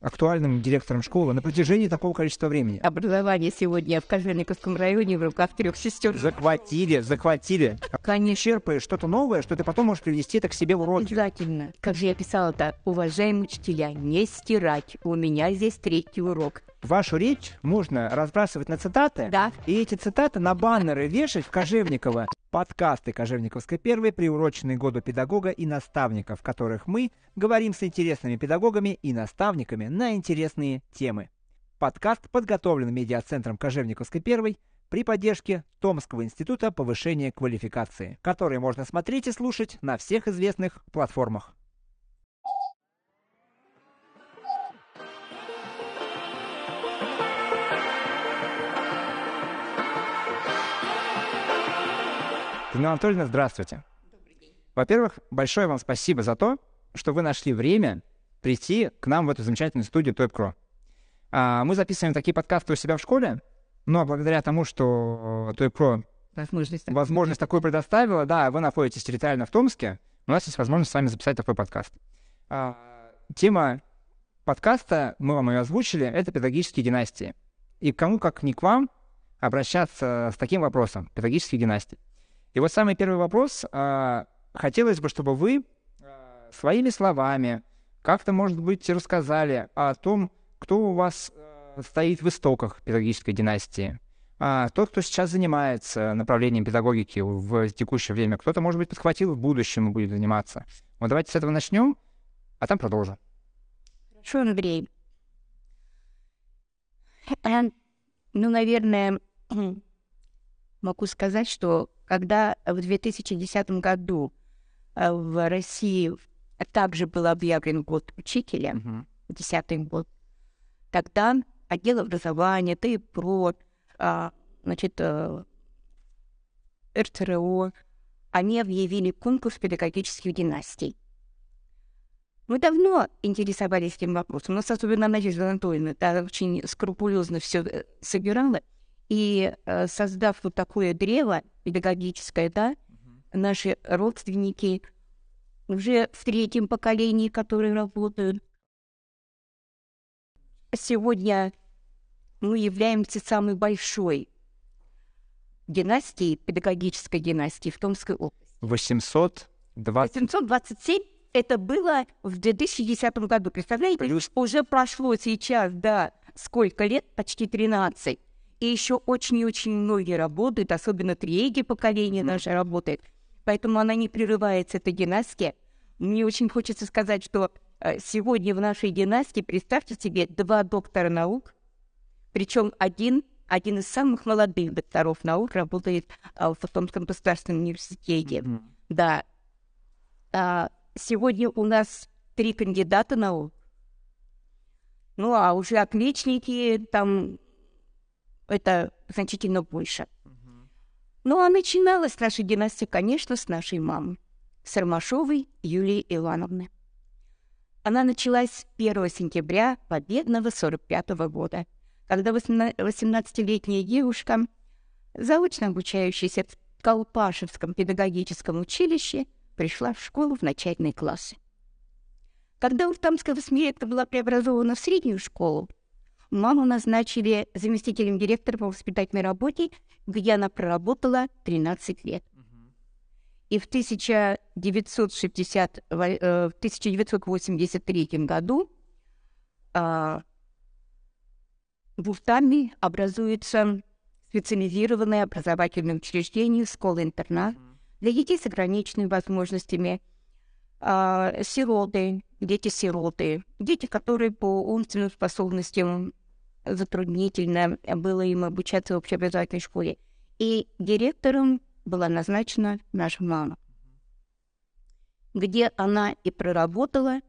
актуальным директором школы на протяжении такого количества времени. Образование сегодня в Кожевниковском районе в руках трех сестер. Захватили, захватили. Конечно. Черпаешь что-то новое, что ты потом можешь привнести это к себе в уроки. Обязательно. Как же я писала-то, уважаемые учителя, не стирать. У меня здесь третий урок. Вашу речь можно разбрасывать на цитаты, Да. и эти цитаты на баннеры вешать в Кожевниково. Подкасты Кожевниковской первой, приуроченные году педагога и наставника, в которых мы говорим с интересными педагогами и наставниками на интересные темы. Подкаст подготовлен медиацентром Кожевниковской первой при поддержке Томского института повышения квалификации, который можно смотреть и слушать на всех известных платформах. Людмила Анатольевна, здравствуйте. Во-первых, большое вам спасибо за то, что вы нашли время прийти к нам в эту замечательную студию TopCro. А, мы записываем такие подкасты у себя в школе, но благодаря тому, что TopCro Возможность. возможность такую предоставила, да, вы находитесь территориально в Томске, у нас есть возможность с вами записать такой подкаст. А, тема подкаста, мы вам ее озвучили, это педагогические династии. И кому, как не к вам, обращаться с таким вопросом, педагогические династии. И вот самый первый вопрос. а, хотелось бы, чтобы вы а, своими словами как-то, может быть, рассказали о том, кто у вас а, стоит в истоках педагогической династии. А, тот, кто сейчас занимается направлением педагогики в текущее время, кто-то, может быть, подхватил в будущем и будет заниматься. Вот давайте с этого начнем, а там продолжим. Хорошо, Андрей. Э, Ну, наверное, могу сказать, что когда в 2010 году э, в России также был объявлен год учителя, десятый год, тогда отдел образования, ТИПРО, а, значит, э, РТРО, они объявили конкурс педагогических династий. Мы давно интересовались этим вопросом. У нас особенно Надежда Анатольевна да, очень скрупулезно все собирала. И э, создав вот такое древо педагогическое, да, наши родственники уже в третьем поколении, которые работают. Сегодня мы являемся самой большой династией, педагогической династией в Томской области. 820... 827 это было в 2010 году. Представляете? Плюс- Уже прошло сейчас, да, сколько лет? Почти 13. И еще очень и очень многие работают, особенно третье поколение наше работает. Поэтому она не прерывается, эта династия. Мне очень хочется сказать, что э, сегодня в нашей династии, представьте себе, два доктора наук, причем один, один из самых молодых докторов наук работает а, в Томском государственном университете. Да. А, сегодня у нас три кандидата наук. Ну, а уже отличники там это значительно больше. Ну, а начиналась наша династия, конечно, с нашей мамы, с Ромашовой Юлии Ивановны. Она началась 1 сентября победного 45 года, когда 18-летняя девушка, заочно обучающаяся в Колпашевском педагогическом училище, пришла в школу в начальные классы. Когда Уртамская восьмилетка была преобразована в среднюю школу, маму назначили заместителем директора по воспитательной работе, где она проработала 13 лет. И в, 1960, во- э, в 1983 году а, в Уртаме образуется специализированное образовательное учреждение «Школа-интернат» для детей с ограниченными возможностями, а, сироты, дети-сироты, дети, которые по умственным способностям затруднительно было им обучаться в общеобразовательной школе. И директором была назначена наша мама, где она и проработала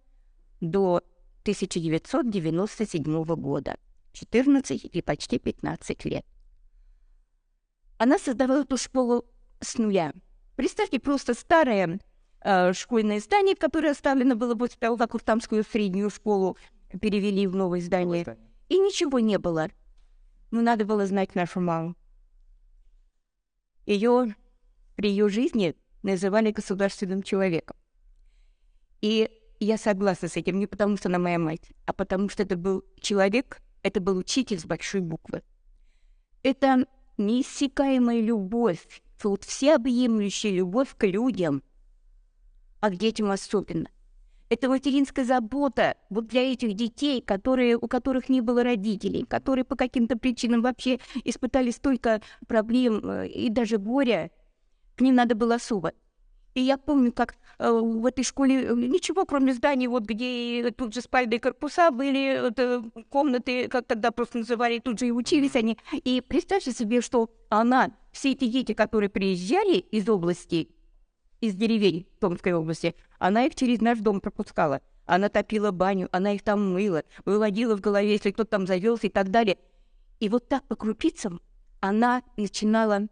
до 1997 года, 14 или почти 15 лет. Она создавала эту школу с нуля. Представьте, просто старое э, школьное здание, которое оставлено было после того, как Уртамскую среднюю школу перевели в новое здание. И ничего не было. Но надо было знать нашу маму. Ее при ее жизни называли государственным человеком. И я согласна с этим не потому, что она моя мать, а потому что это был человек, это был учитель с большой буквы. Это неиссякаемая любовь, вот всеобъемлющая любовь к людям, а к детям особенно. Это материнская забота вот для этих детей, которые, у которых не было родителей, которые по каким-то причинам вообще испытали столько проблем э, и даже горя, к ним надо было особо. И я помню, как э, в этой школе э, ничего, кроме зданий, вот где тут же спальные корпуса были, это, комнаты, как тогда просто называли, тут же и учились они. И представьте себе, что она, все эти дети, которые приезжали из области, из деревень Томской области, она их через наш дом пропускала. Она топила баню, она их там мыла, выводила в голове, если кто-то там завелся и так далее. И вот так по крупицам она начинала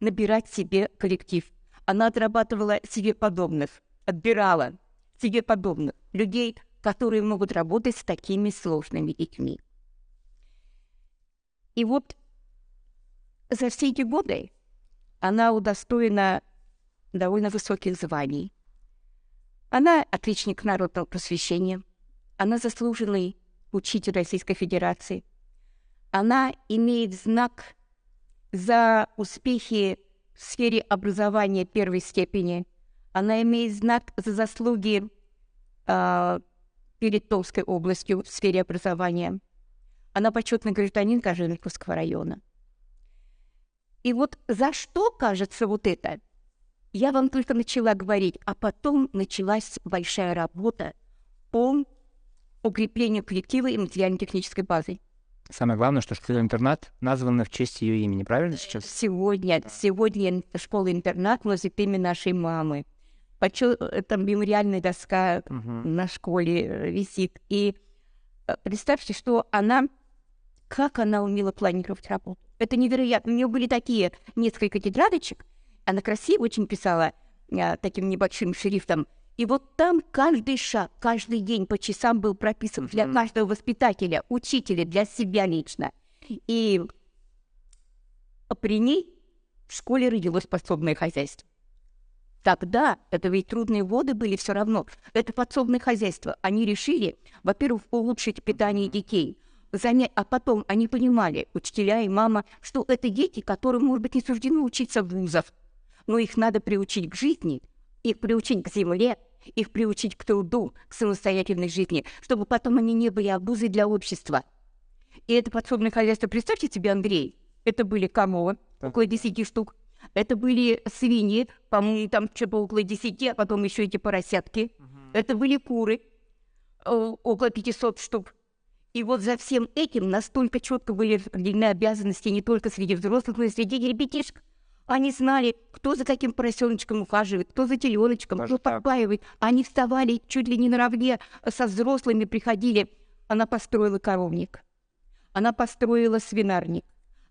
набирать себе коллектив. Она отрабатывала себе подобных, отбирала себе подобных людей, которые могут работать с такими сложными детьми. И вот за все эти годы она удостоена довольно высоких званий. Она отличник народного просвещения, она заслуженный учитель Российской Федерации, она имеет знак за успехи в сфере образования первой степени, она имеет знак за заслуги э, перед Томской областью в сфере образования. Она почетный гражданин Кожевниковского района. И вот за что, кажется, вот это – я вам только начала говорить, а потом началась большая работа по укреплению коллектива и материально-технической базы. Самое главное, что школа-интернат названа в честь ее имени, правильно сейчас? Сегодня, сегодня школа-интернат носит имя нашей мамы. Почему там мемориальная доска угу. на школе э, висит. И э, представьте, что она, как она умела планировать работу. Это невероятно. У нее были такие несколько тетрадочек, она красиво очень писала а, таким небольшим шрифтом. И вот там каждый шаг, каждый день по часам был прописан для каждого воспитателя, учителя, для себя лично. И при ней в школе родилось подсобное хозяйство. Тогда, это ведь трудные годы были все равно, это подсобное хозяйство. Они решили, во-первых, улучшить питание детей, занять, а потом они понимали, учителя и мама, что это дети, которым, может быть, не суждено учиться в вузах, но их надо приучить к жизни, их приучить к земле, их приучить к труду, к самостоятельной жизни, чтобы потом они не были обузой для общества. И это подсобное хозяйство, представьте себе, Андрей, это были коровы, около 10 штук, это были свиньи, по-моему, там что-то около 10, а потом еще эти поросятки, угу. это были куры, э, около 500 штук. И вот за всем этим настолько четко были распределены обязанности не только среди взрослых, но и среди ребятишек. Они знали, кто за таким поросеночком ухаживает, кто за теленочком, Даже кто подпаивает. Они вставали чуть ли не наравне со взрослыми приходили. Она построила коровник. Она построила свинарник.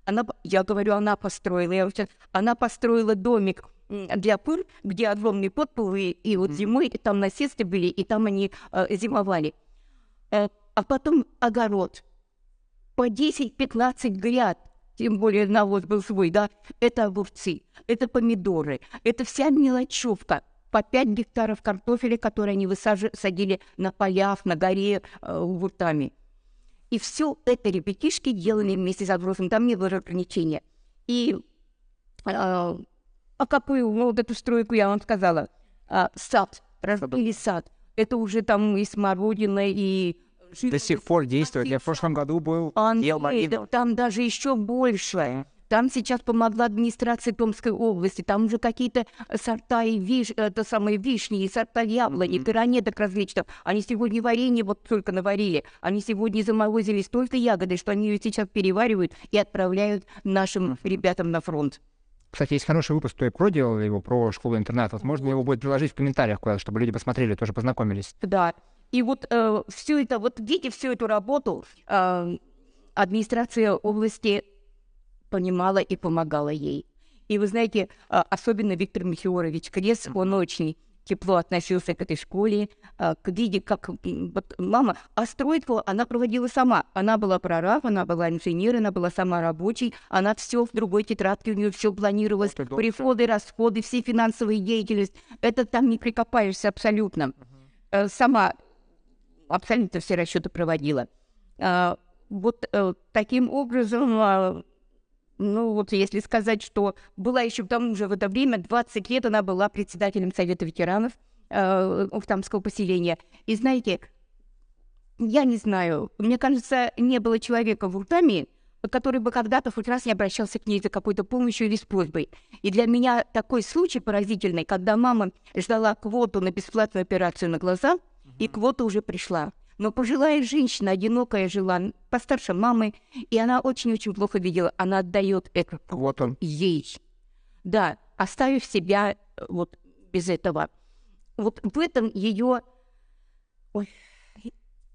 Она, я говорю, она построила. Я, она построила домик для пыр, где огромный подпол, и, вот зимой там насесты были, и там они э, зимовали. Э, а потом огород. По 10-15 гряд тем более навоз был свой, да, это огурцы, это помидоры, это вся мелочевка, по 5 гектаров картофеля, которые они высадили на полях, на горе, э, вуртами. И все это ребятишки делали вместе с взрослыми, там не было ограничения. И э, а какую вот эту стройку я вам сказала? А, сад, разбили сад. Это уже там и смородина, и до сих пор действует. Я в прошлом году был, Андрей, да там даже еще больше. Там сейчас помогла администрация Томской области, там уже какие-то сорта и виш, это самые вишни, и сорта яблони, mm-hmm. пиранеток различных. Они сегодня варенье вот только наварили. Они сегодня заморозили столько ягоды, что они ее сейчас переваривают и отправляют нашим mm-hmm. ребятам на фронт. Кстати, есть хороший выпуск, кто и про делал его, про школу-интернат. Вот можно его будет приложить в комментариях куда чтобы люди посмотрели, тоже познакомились. Да. И вот э, все это, вот видите всю эту работу, э, администрация области понимала и помогала ей. И вы знаете, э, особенно Виктор Михеорович Крес, он очень тепло относился к этой школе, э, к виде, как вот, мама, а стройку она проводила сама. Она была прораб, она была инженер, она была сама рабочей, она все в другой тетрадке, у нее все планировалось, приходы, расходы, все финансовые деятельности. Это там не прикопаешься абсолютно. Uh-huh. Сама абсолютно все расчеты проводила. А, вот э, таким образом, а, ну вот если сказать, что была еще к тому же в это время, 20 лет она была председателем Совета ветеранов э, Уфтамского поселения. И знаете, я не знаю, мне кажется, не было человека в Уртаме, который бы когда-то хоть раз не обращался к ней за какой-то помощью или с просьбой. И для меня такой случай поразительный, когда мама ждала квоту на бесплатную операцию на глаза, и квота уже пришла. Но пожилая женщина, одинокая жила, постарше мамы, и она очень-очень плохо видела. Она отдает эту Вот он. ей. Да, оставив себя э, вот без этого. Вот в этом ее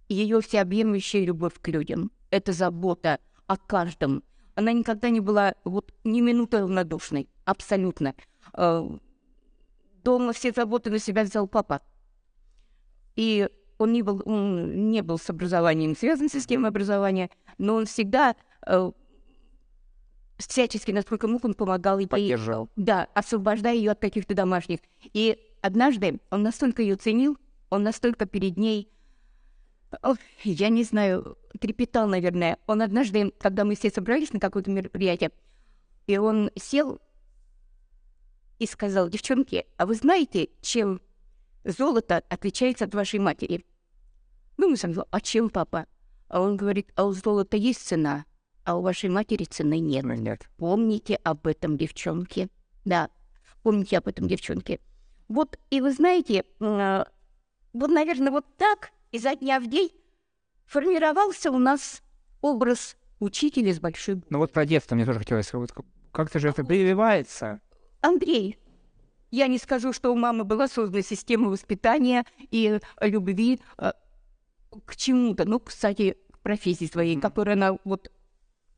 ее всеобъемлющая любовь к людям. Это забота о каждом. Она никогда не была вот ни минуты равнодушной. Абсолютно. Э, дома все заботы на себя взял папа. И он не был, он не был с образованием связан с системой образования, но он всегда э, всячески, насколько мог, он помогал и Поддерживал. Да, освобождая ее от каких-то домашних. И однажды он настолько ее ценил, он настолько перед ней, ох, я не знаю, трепетал, наверное. Он однажды, когда мы все собрались на какое-то мероприятие, и он сел и сказал, девчонки, а вы знаете, чем золото отличается от вашей матери? Ну, мы сами, а чем, папа? А он говорит, а у золота есть цена, а у вашей матери цены нет. Нет. Помните об этом, девчонки. Да, помните об этом, девчонки. Вот, и вы знаете, э, вот, наверное, вот так изо дня в день формировался у нас образ учителя с большой. Ну вот про детство мне тоже хотелось. Вот к- как-то же это прививается. Андрей, я не скажу, что у мамы была создана система воспитания и э, любви э, к чему-то. Ну, кстати, к профессии своей, Мгм. которой она вот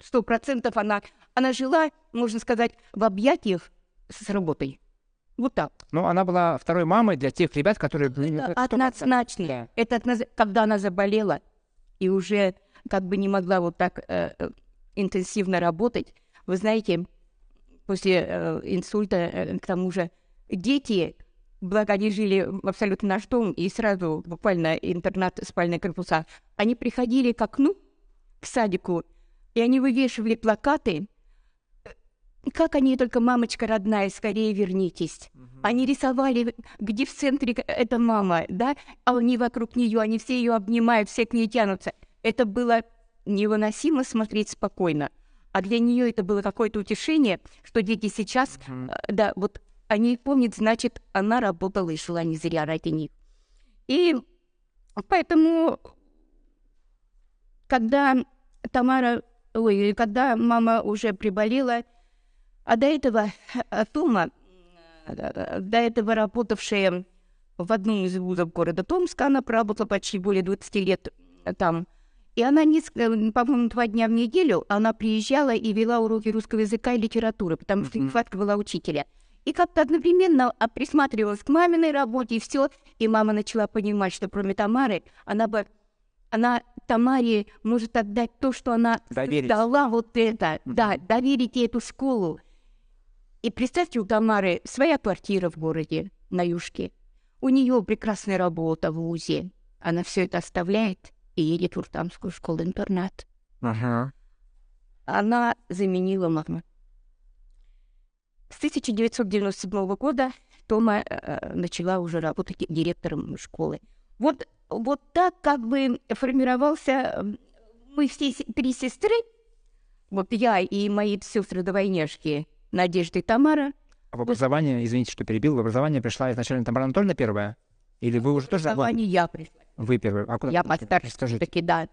сто процентов она, она жила, можно сказать, в объятиях с работой. Вот так. Ну, она была второй мамой для тех ребят, которые... были- Это процентов. однозначно. Да. Это одноз- когда она заболела и уже как бы не могла вот так э, э, интенсивно работать. Вы знаете, после э, инсульта, э, к тому же, дети, благо они жили в абсолютно наш дом, и сразу буквально интернат, спальные корпуса, они приходили к окну, к садику, и они вывешивали плакаты, как они только, мамочка родная, скорее вернитесь. Они рисовали, где в центре эта мама, да, а они вокруг нее, они все ее обнимают, все к ней тянутся. Это было невыносимо смотреть спокойно. А для нее это было какое-то утешение, что дети сейчас, э, да, вот они помнят, значит, она работала и шла не зря ради них. И поэтому, когда Тамара, ой, когда мама уже приболела, а до этого э, Тома, э, до этого работавшая в одном из вузов города Томска, она проработала почти более 20 лет э, там. И она, по-моему, два дня в неделю, она приезжала и вела уроки русского языка и литературы, потому что нехватка была учителя. И как-то одновременно а, присматривалась к маминой работе, и все. И мама начала понимать, что кроме Тамары, она бы она Тамаре может отдать то, что она Доверить. дала вот это, да, доверить ей эту школу. И представьте, у Тамары своя квартира в городе, на Юшке. У нее прекрасная работа в ВУЗе. Она все это оставляет и едет в Уртамскую школу-интернат. Ага. Она заменила маму. С 1997 года Тома э, начала уже работать директором школы. Вот, вот так как бы формировался... Мы все три сестры, вот я и мои сестры-двойняшки Надежда и Тамара, А в образование, извините, что перебил, в образование пришла изначально Тамара Анатольевна первая? Или вы уже тоже... образование я пришла. Вы первый. А куда? Я постарше Скажите. все-таки, да.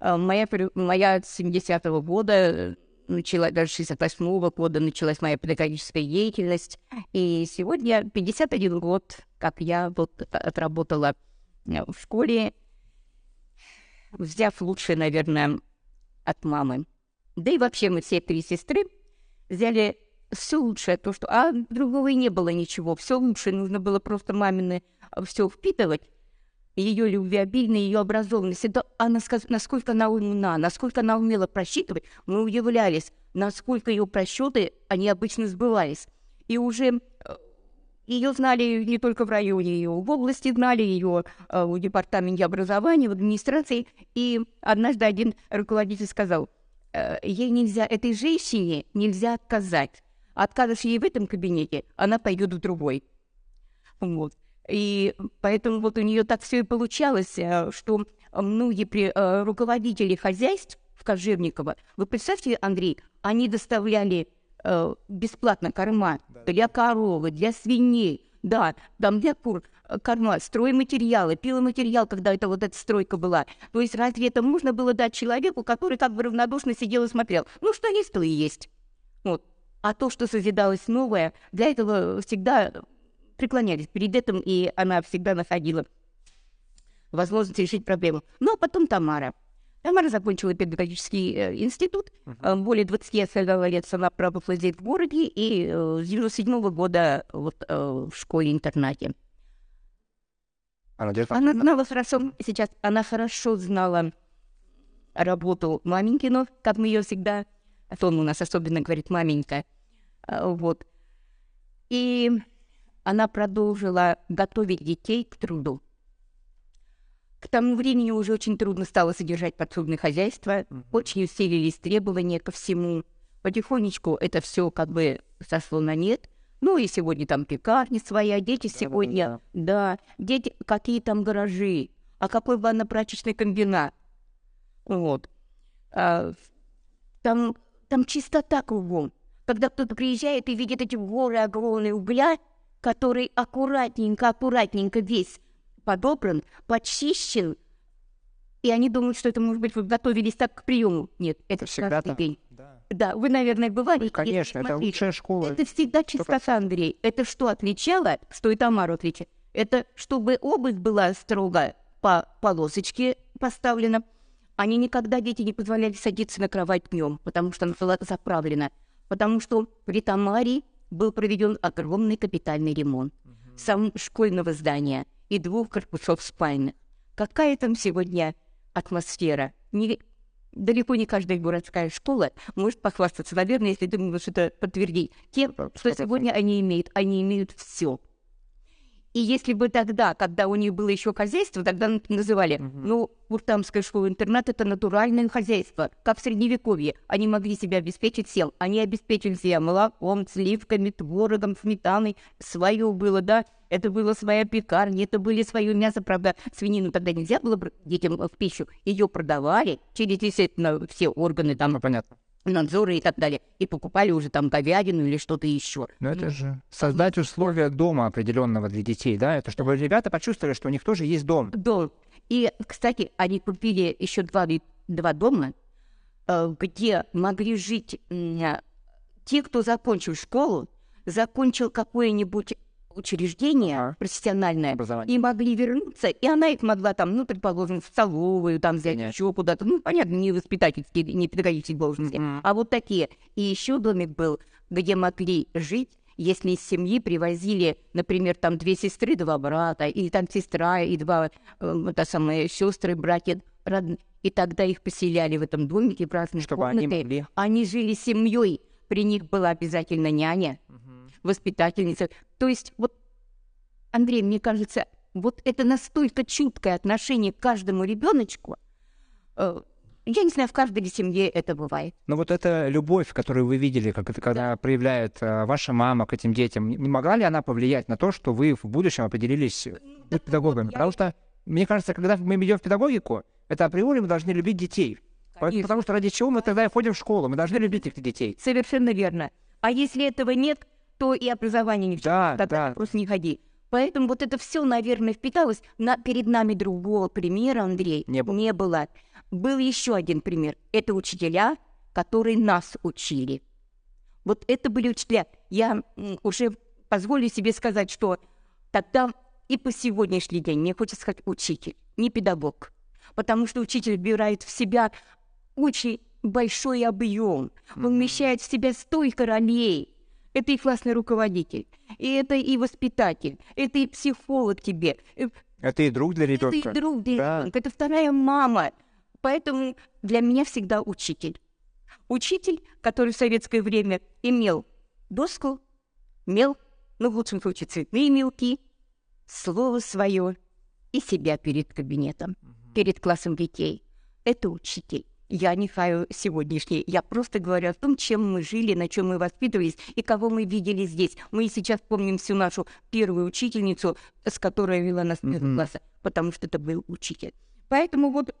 Э, Моя, моя с 70-го года, э, начала, даже 68-го года началась моя педагогическая деятельность. И сегодня 51 год, как я вот от- отработала э, в школе, взяв лучшее, наверное, от мамы. Да и вообще мы все три сестры взяли все лучшее, то, что... А другого и не было ничего. Все лучшее нужно было просто мамины все впитывать ее любвеобильной, ее образованность. Это она, сказ- насколько она умна, насколько она умела просчитывать, мы удивлялись, насколько ее просчеты, они обычно сбывались. И уже э, Ее знали не только в районе, ее в области знали, ее э, в департаменте образования, в администрации. И однажды один руководитель сказал, э, ей нельзя, этой женщине нельзя отказать. Откажешь ей в этом кабинете, она пойдет в другой. Вот. И поэтому вот у нее так все и получалось, э, что многие при, э, руководители хозяйств в Кожевниково, вы представьте, Андрей, они доставляли э, бесплатно корма для коровы, для свиней, да, там для кур э, корма, стройматериалы, пиломатериал, когда это вот эта стройка была. То есть разве это можно было дать человеку, который как бы равнодушно сидел и смотрел? Ну, что есть, то и есть. Вот. А то, что созидалось новое, для этого всегда преклонялись перед этим, и она всегда находила возможность решить проблему. Ну, а потом Тамара. Тамара закончила педагогический э, институт. Uh-huh. Более 20 лет она проработала здесь в городе, и э, с 97 -го года вот, э, в школе-интернате. Она, она знала хорошо, сейчас она хорошо знала работу маменькину, как мы ее всегда, а то он у нас особенно говорит маменька, вот. И она продолжила готовить детей к труду. К тому времени уже очень трудно стало содержать подсобное хозяйство, очень усилились требования ко всему. Потихонечку это все как бы сошло на нет. Ну и сегодня там пекарня своя, дети сегодня, да, дети, какие там гаражи, а какой ванно-прачечный комбинат. Вот. А, там, там чистота кругом. Когда кто-то приезжает и видит эти горы огромные угля, который аккуратненько, аккуратненько весь подобран, почищен, и они думают, что это, может быть, вы готовились так к приему. Нет, это всегда каждый день. Да. да, вы, наверное, бывали. Ну, конечно, это лучшая школа. Это всегда чистота. Андрей. Это что отличало, что и Тамару отличает? Это чтобы обувь была строго по полосочке поставлена. Они никогда, дети, не позволяли садиться на кровать днем, потому что она была заправлена. Потому что при Тамаре был проведен огромный капитальный ремонт сам школьного здания – и двух корпусов спальных. Какая там сегодня атмосфера? Не, далеко не каждая городская школа может похвастаться, наверное, если ты можешь это подтвердить, тем, что сегодня они имеют. Они имеют все. И если бы тогда, когда у них было еще хозяйство, тогда называли, угу. ну, Буртамская школа-интернат – это натуральное хозяйство, как в Средневековье. Они могли себя обеспечить всем. Они обеспечили себя молоком, сливками, творогом, сметаной. Свое было, да, это была своя пекарня, это были свое мясо, правда, свинину тогда нельзя было детям в пищу. Ее продавали через, естественно, все органы там. Ну, понятно надзоры и так далее, и покупали уже там говядину или что-то еще. Но это же создать условия дома определенного для детей, да? Это чтобы ребята почувствовали, что у них тоже есть дом. Дом. И, кстати, они купили еще два, два дома, э, где могли жить те, кто закончил школу, закончил какое-нибудь учреждение ага. профессиональное Образование. и могли вернуться, и она их могла там, ну, предположим, в столовую там взять, Нет. еще куда-то, ну, понятно, не воспитательские, не педагогические должности, mm-hmm. а вот такие. И еще домик был, где могли жить если из семьи привозили, например, там две сестры, два брата, или там сестра и два, э, та самая сестры, братья, родные, и тогда их поселяли в этом домике в разные Чтобы комнаты. Они, могли... они жили семьей, при них была обязательно няня, угу воспитательница. То есть вот, Андрей, мне кажется, вот это настолько чуткое отношение к каждому ребеночку, э, я не знаю, в каждой семье это бывает. Но вот эта любовь, которую вы видели, как это, когда да. проявляет э, ваша мама к этим детям, не могла ли она повлиять на то, что вы в будущем определились ну, быть педагогами? Вот Потому что, мне кажется, когда мы идем в педагогику, это априори мы должны любить детей. Конечно. Потому что ради чего мы тогда и ходим в школу? Мы должны любить этих детей. Совершенно верно. А если этого нет, то и образование не в да, тогда да. просто не ходи. Поэтому вот это все, наверное, впиталось. На, перед нами другого примера, Андрей, не было. не было. Был еще один пример. Это учителя, которые нас учили. Вот это были учителя. Я уже позволю себе сказать, что тогда и по сегодняшний день мне хочется сказать учитель, не педагог. Потому что учитель вбирает в себя очень большой объем. Он вмещает в себя столько ролей, это и классный руководитель, и это и воспитатель, это и психолог тебе. Э, это и друг для ребенка. Это и друг для да. ребенка, это вторая мама. Поэтому для меня всегда учитель. Учитель, который в советское время имел доску, мел ну, в лучшем случае, цветные мелки, слово свое и себя перед кабинетом, перед классом детей. Это учитель. Я не хаю сегодняшний. Я просто говорю о том, чем мы жили, на чем мы воспитывались и кого мы видели здесь. Мы сейчас помним всю нашу первую учительницу, с которой вела нас mm-hmm. класса, потому что это был учитель. Поэтому вот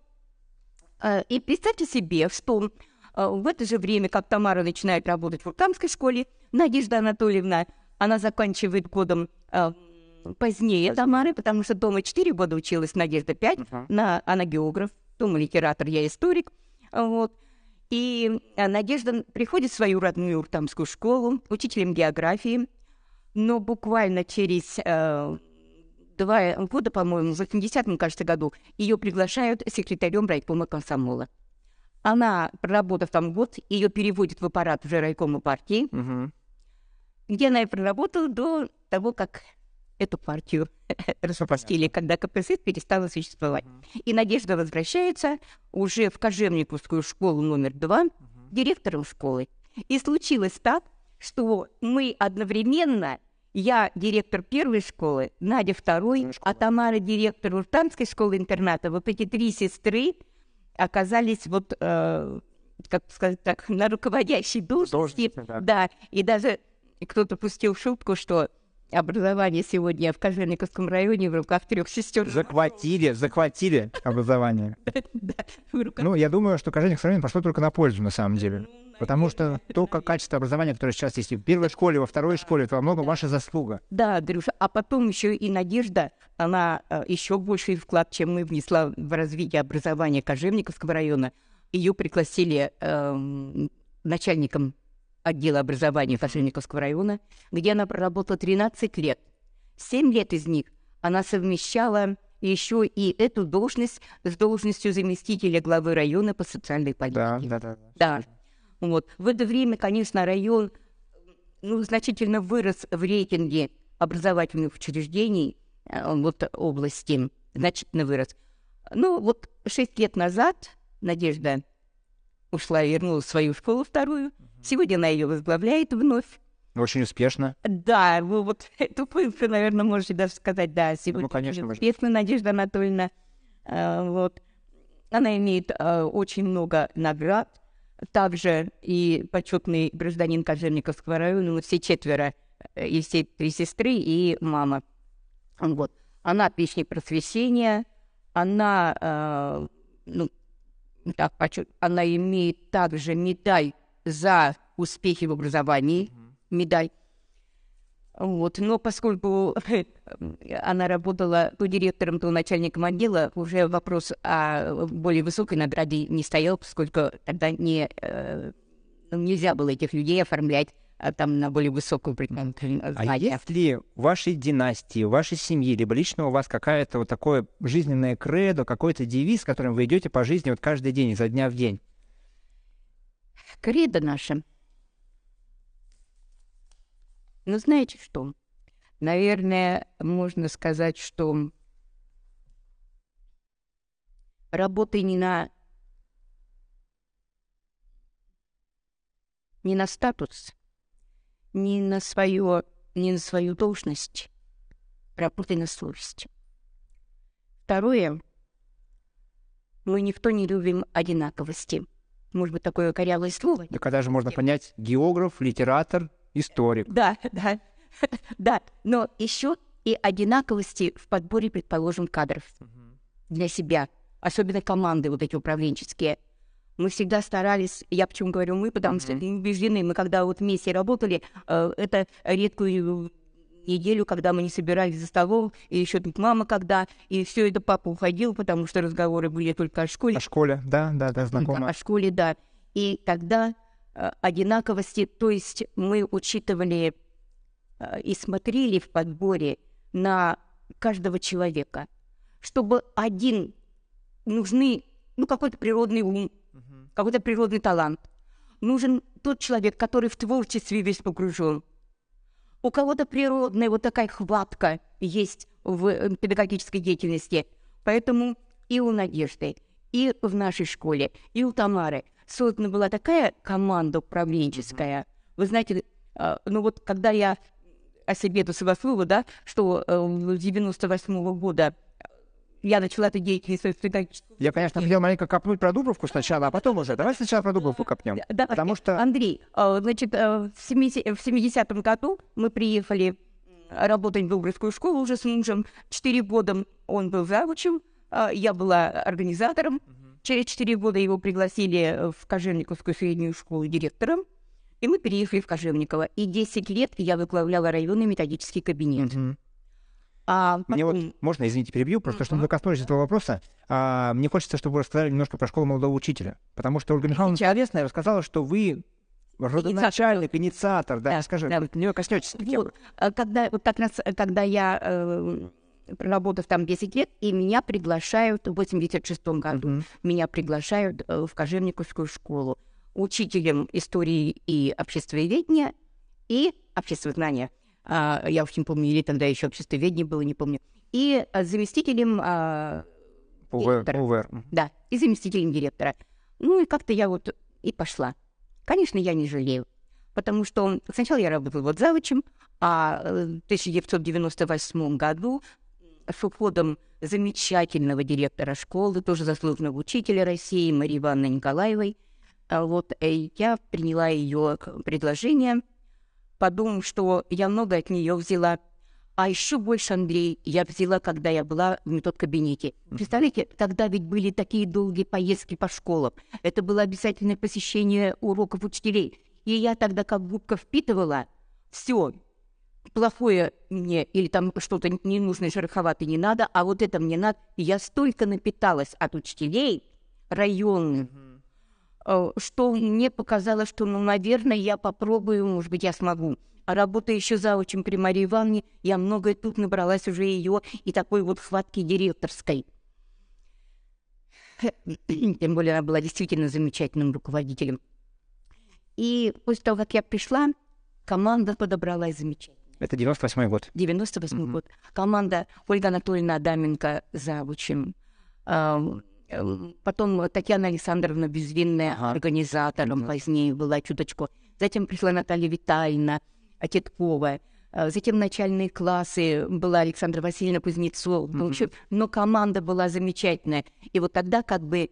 э, и представьте себе, что э, в это же время, как Тамара начинает работать в Уртамской школе, Надежда Анатольевна, она заканчивает годом э, позднее Тамары, потому что дома 4 года училась, Надежда 5, uh-huh. на, она географ, дома литератор, я историк. Вот. И э, Надежда приходит в свою родную Уртамскую школу учителем географии, но буквально через э, два года, по-моему, в 80-м, кажется, году, ее приглашают секретарем райкома комсомола. Она, проработав там год, ее переводят в аппарат уже райкома партии, угу. где она и проработала до того, как эту партию распустили, когда КПСС перестала существовать. Uh-huh. И Надежда возвращается уже в Кожевниковскую школу номер два uh-huh. директором школы. И случилось так, что мы одновременно, я директор первой школы, Надя второй, а Тамара директор Уртанской школы-интерната, вот эти три сестры оказались вот, э, как сказать так, на руководящей должности. да. да, и даже кто-то пустил шутку, что образование сегодня в Кожевниковском районе в руках трех сестер. Захватили, захватили образование. Ну, я думаю, что Кожевниковский район пошло только на пользу, на самом деле. Ну, Потому что то как качество образования, которое сейчас есть в первой школе, во второй школе, это во многом ваша заслуга. Да, Дрюша, а потом еще и Надежда, она э, еще больший вклад, чем мы внесла в развитие образования Кожевниковского района. Ее пригласили э, начальником отдела образования Кожевниковского района, где она проработала 13 лет. Семь лет из них она совмещала еще и эту должность с должностью заместителя главы района по социальной политике. Да, да, да. Да. Вот. В это время, конечно, район ну, значительно вырос в рейтинге образовательных учреждений э, вот, области, значительно вырос. Ну, вот шесть лет назад Надежда ушла и вернулась в свою школу вторую, Сегодня она ее возглавляет вновь. Очень успешно. Да, вы вот эту пыльку, наверное, можете даже сказать, да, сегодня ну, конечно, успешно, Надежда Анатольевна. Э, вот. Она имеет э, очень много наград. Также и почетный гражданин Кожевниковского района, мы все четверо, э, и все три сестры, и мама. Вот. Она отличник просвещения, она, э, ну, так, почет, она имеет также медаль за успехи в образовании, медаль. Вот. Но поскольку она работала то директором, то начальником отдела, уже вопрос о более высокой награде не стоял, поскольку тогда не, э, нельзя было этих людей оформлять а там на более высокую знание. А есть ли в вашей династии, в вашей семье, либо лично у вас какая-то вот такое жизненное кредо, какой-то девиз, которым вы идете по жизни вот каждый день, изо дня в день? Кредо наше. Ну, знаете что? Наверное, можно сказать, что работай не на не на статус, не на свою, не на свою должность, работай на совесть. Второе, мы никто не любим одинаковости может быть, такое корявое слово. Да когда же можно понять географ, литератор, историк. Да, да, да. Но еще и одинаковости в подборе, предположим, кадров для себя, особенно команды вот эти управленческие. Мы всегда старались, я почему говорю мы, потому что убеждены, мы когда вот вместе работали, э, это редкую неделю, когда мы не собирались за столом, и еще тут мама когда, и все это папа уходил, потому что разговоры были только о школе. О школе, да, да, да, знакомо. О школе, да. И тогда э, одинаковости, то есть мы учитывали э, и смотрели в подборе на каждого человека, чтобы один нужны, ну, какой-то природный ум, какой-то природный талант. Нужен тот человек, который в творчестве весь погружен, у кого-то природная вот такая хватка есть в э, педагогической деятельности. Поэтому и у Надежды, и в нашей школе, и у Тамары создана была такая команда управленческая. Вы знаете, а, ну вот когда я о себе до своего слова, да, что э, с 98 года я начала эту деятельность в педагогическом Я, конечно, хотел маленько копнуть про Дубровку сначала, а потом уже. Давай сначала про Дубровку копнем. Да, Потому что... Андрей, э, значит, э, в 70 в 70-м году мы приехали э, работать в Дубровскую школу уже с мужем. Четыре года он был завучем, я была организатором. Через четыре года его пригласили в Кожевниковскую среднюю школу директором. И мы переехали в Кожевниково. И 10 лет я возглавляла районный методический кабинет. Мгм. А Мне вот, можно, извините, перебью, просто чтобы мы коснулись этого вопроса, а, мне хочется, чтобы вы рассказали немножко про школу молодого учителя, потому что Ольга Михайловна Интересная рассказала, что вы родоначальник, инициатор, да, Да, скажи, да. вы нее коснетесь. Вот, а когда, вот как раз, э, когда я, э, проработав там 10 лет, и меня приглашают в 86 году, Мгм. меня приглашают э, в Кожевниковскую школу учителем истории и обществоведения и обществознания. А, я уж не помню, или тогда еще обществоведение было, не помню. И э, заместителем а, УВР, директор. УВР. Да, и заместителем директора. Ну и как-то я вот и пошла. Конечно, я не жалею, потому что сначала я работала вот завучем, а э, в 1998 году с уходом замечательного директора школы, тоже заслуженного учителя России Марии Ивановны Николаевой, а вот э, я приняла ее предложение, подумав, что я много от нее взяла. А еще больше, Андрей, я взяла, когда я была в метод-кабинете. Представляете, тогда ведь были такие долгие поездки по школам. Это было обязательное посещение уроков учителей. И я тогда как губка впитывала все. Плохое мне или там что-то ненужное, шероховатое не надо, а вот это мне надо. Я столько напиталась от учителей районных, э, что мне показалось, что, ну, наверное, я попробую, может быть, я смогу. А работая еще заучим при Марии Ивановне, я многое тут набралась уже ее и такой вот хватки директорской. Тем более она была действительно замечательным руководителем. И после того, как я пришла, команда подобралась замечательно. Это 98 год. 98 год. Команда Ольга Анатольевна Адаменко завучем. Эм, Потом Татьяна Александровна Безвинная Ага. организатором Мгм. позднее была чуточку. Затем пришла Наталья Витальевна Титкова. А Затем начальные классы была Александра Васильевна Кузнецова. Общем, Но команда была замечательная. И вот тогда как бы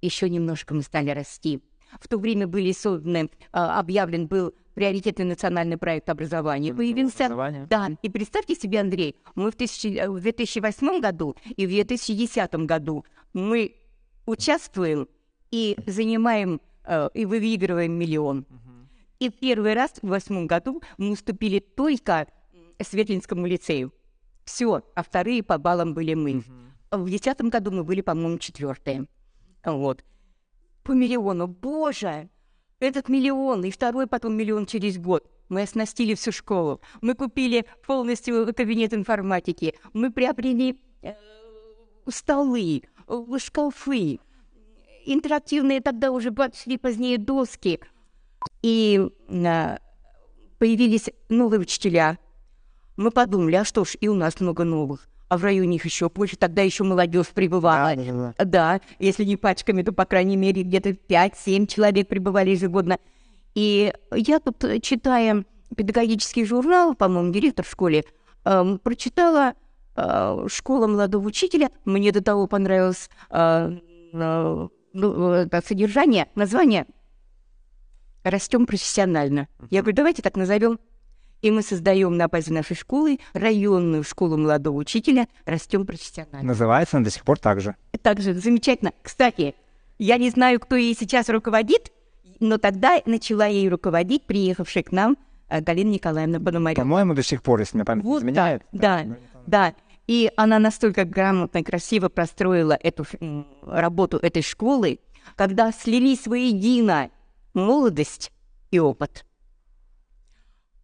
еще немножко мы стали расти. В то время были созданы, а, объявлен был приоритетный национальный проект образования. Появился Образование. да, и представьте себе, Андрей, мы в, тысячи- э, в 2008 году и в 2010 году мы участвуем и занимаем, э, и выигрываем миллион. И первый раз в восьмом году мы уступили только Светлинскому лицею. Все, а вторые по баллам были мы. В десятом году мы были, по-моему, четвертые. Вот. По миллиону. Боже! Этот миллион, и второй потом миллион через год. Мы оснастили всю школу. Мы купили полностью кабинет информатики. Мы приобрели э, столы, э, шкафы, интерактивные тогда уже пошли позднее доски. И э, появились новые учителя. Мы подумали, а что ж, и у нас много новых. А в районе их еще больше. Тогда еще молодежь прибывала. Да, да, Да, если не пачками, то, по крайней мере, где-то 5-7 человек пребывали ежегодно. И я тут, читая педагогический журнал, по-моему, директор в школе, эм, прочитала э, «Школа молодого учителя». Мне до того понравилось э, э, ну, содержание, название «Растем профессионально». Я говорю, давайте так назовем. И мы создаем на базе нашей школы районную школу молодого учителя «Растем профессионально». Называется она до сих пор так же. Также замечательно. Кстати, я не знаю, кто ей сейчас руководит, но тогда начала ей руководить приехавшая к нам э, Галина Николаевна Пономарева. По-моему, до сих пор, если мне память Вот изменяет. Да, да. И она настолько грамотно и красиво простроила эту м, работу этой школы, когда слились воедино молодость и опыт.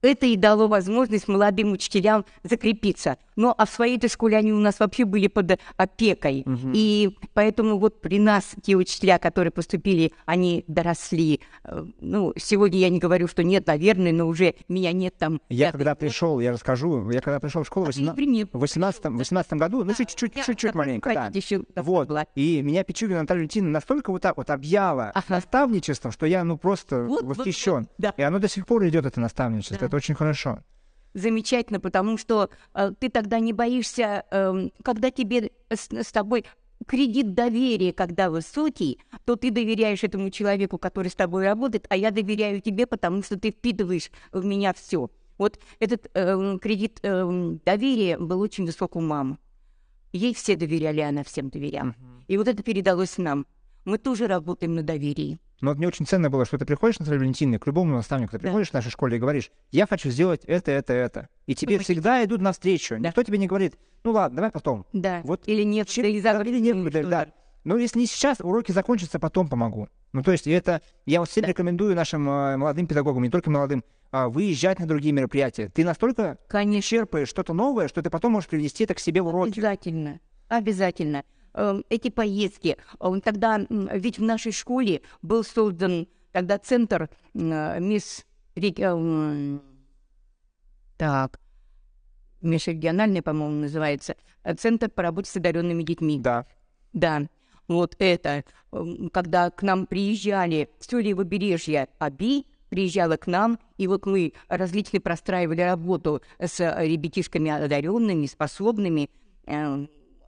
Это и дало возможность молодым учителям закрепиться. Но а в своей-то школе они у нас вообще были под опекой. И поэтому вот при нас те учителя, которые поступили, они доросли. Э, Ну, сегодня я не говорю, что нет, наверное, но уже меня нет там. Я когда год. пришел, я расскажу, я когда пришел в школу в А ты 18 при мне в 18 18 году, ну чуть-чуть, чуть-чуть маленько, да. давно Вот. была. И меня Пичугина Наталья Валентиновна настолько вот так вот объяла Ага. наставничеством, что я, ну, просто Вот, вот, восхищен. вот, да. И оно до сих пор идет, это наставничество. Да. Это очень хорошо. Замечательно, потому что э, ты тогда не боишься, эм, когда тебе с, с тобой кредит доверия, когда высокий, то ты доверяешь этому человеку, который с тобой работает, а я доверяю тебе, потому что ты впитываешь в меня все. Вот этот э, кредит э, доверия был очень высок у мамы. Ей все доверяли, она всем доверяла. Мгм. И вот это передалось нам. Мы тоже работаем на доверии. Но вот мне очень ценно было, что ты приходишь, Наталья Валентиновна, к любому наставнику, ты Да. приходишь в нашей школе и говоришь, я хочу сделать это, это, это. И тебе Помогите. всегда идут навстречу. Да. Никто тебе не говорит, ну ладно, давай потом. Да. Вот Или нет, Чем- или да, завтра, или нет, да, да. Но если не сейчас, уроки закончатся, потом помогу. Ну, то есть это... Я вот всем рекомендую нашим э, молодым педагогам, не только молодым, а, выезжать на другие мероприятия. Ты настолько Конечно. черпаешь что-то новое, что ты потом можешь привнести это к себе в уроки. Обязательно, обязательно. Эм, Эти поездки, эм, тогда, ведь в нашей школе был создан тогда центр м, мисс... Эм, Так, межрегиональный, по-моему, называется, э, центр по работе с одаренными детьми. Да. Да, вот это, м, когда к нам приезжали все левобережье АБИ, приезжала к нам, и вот мы различно простраивали работу с э, ребятишками одаренными, способными.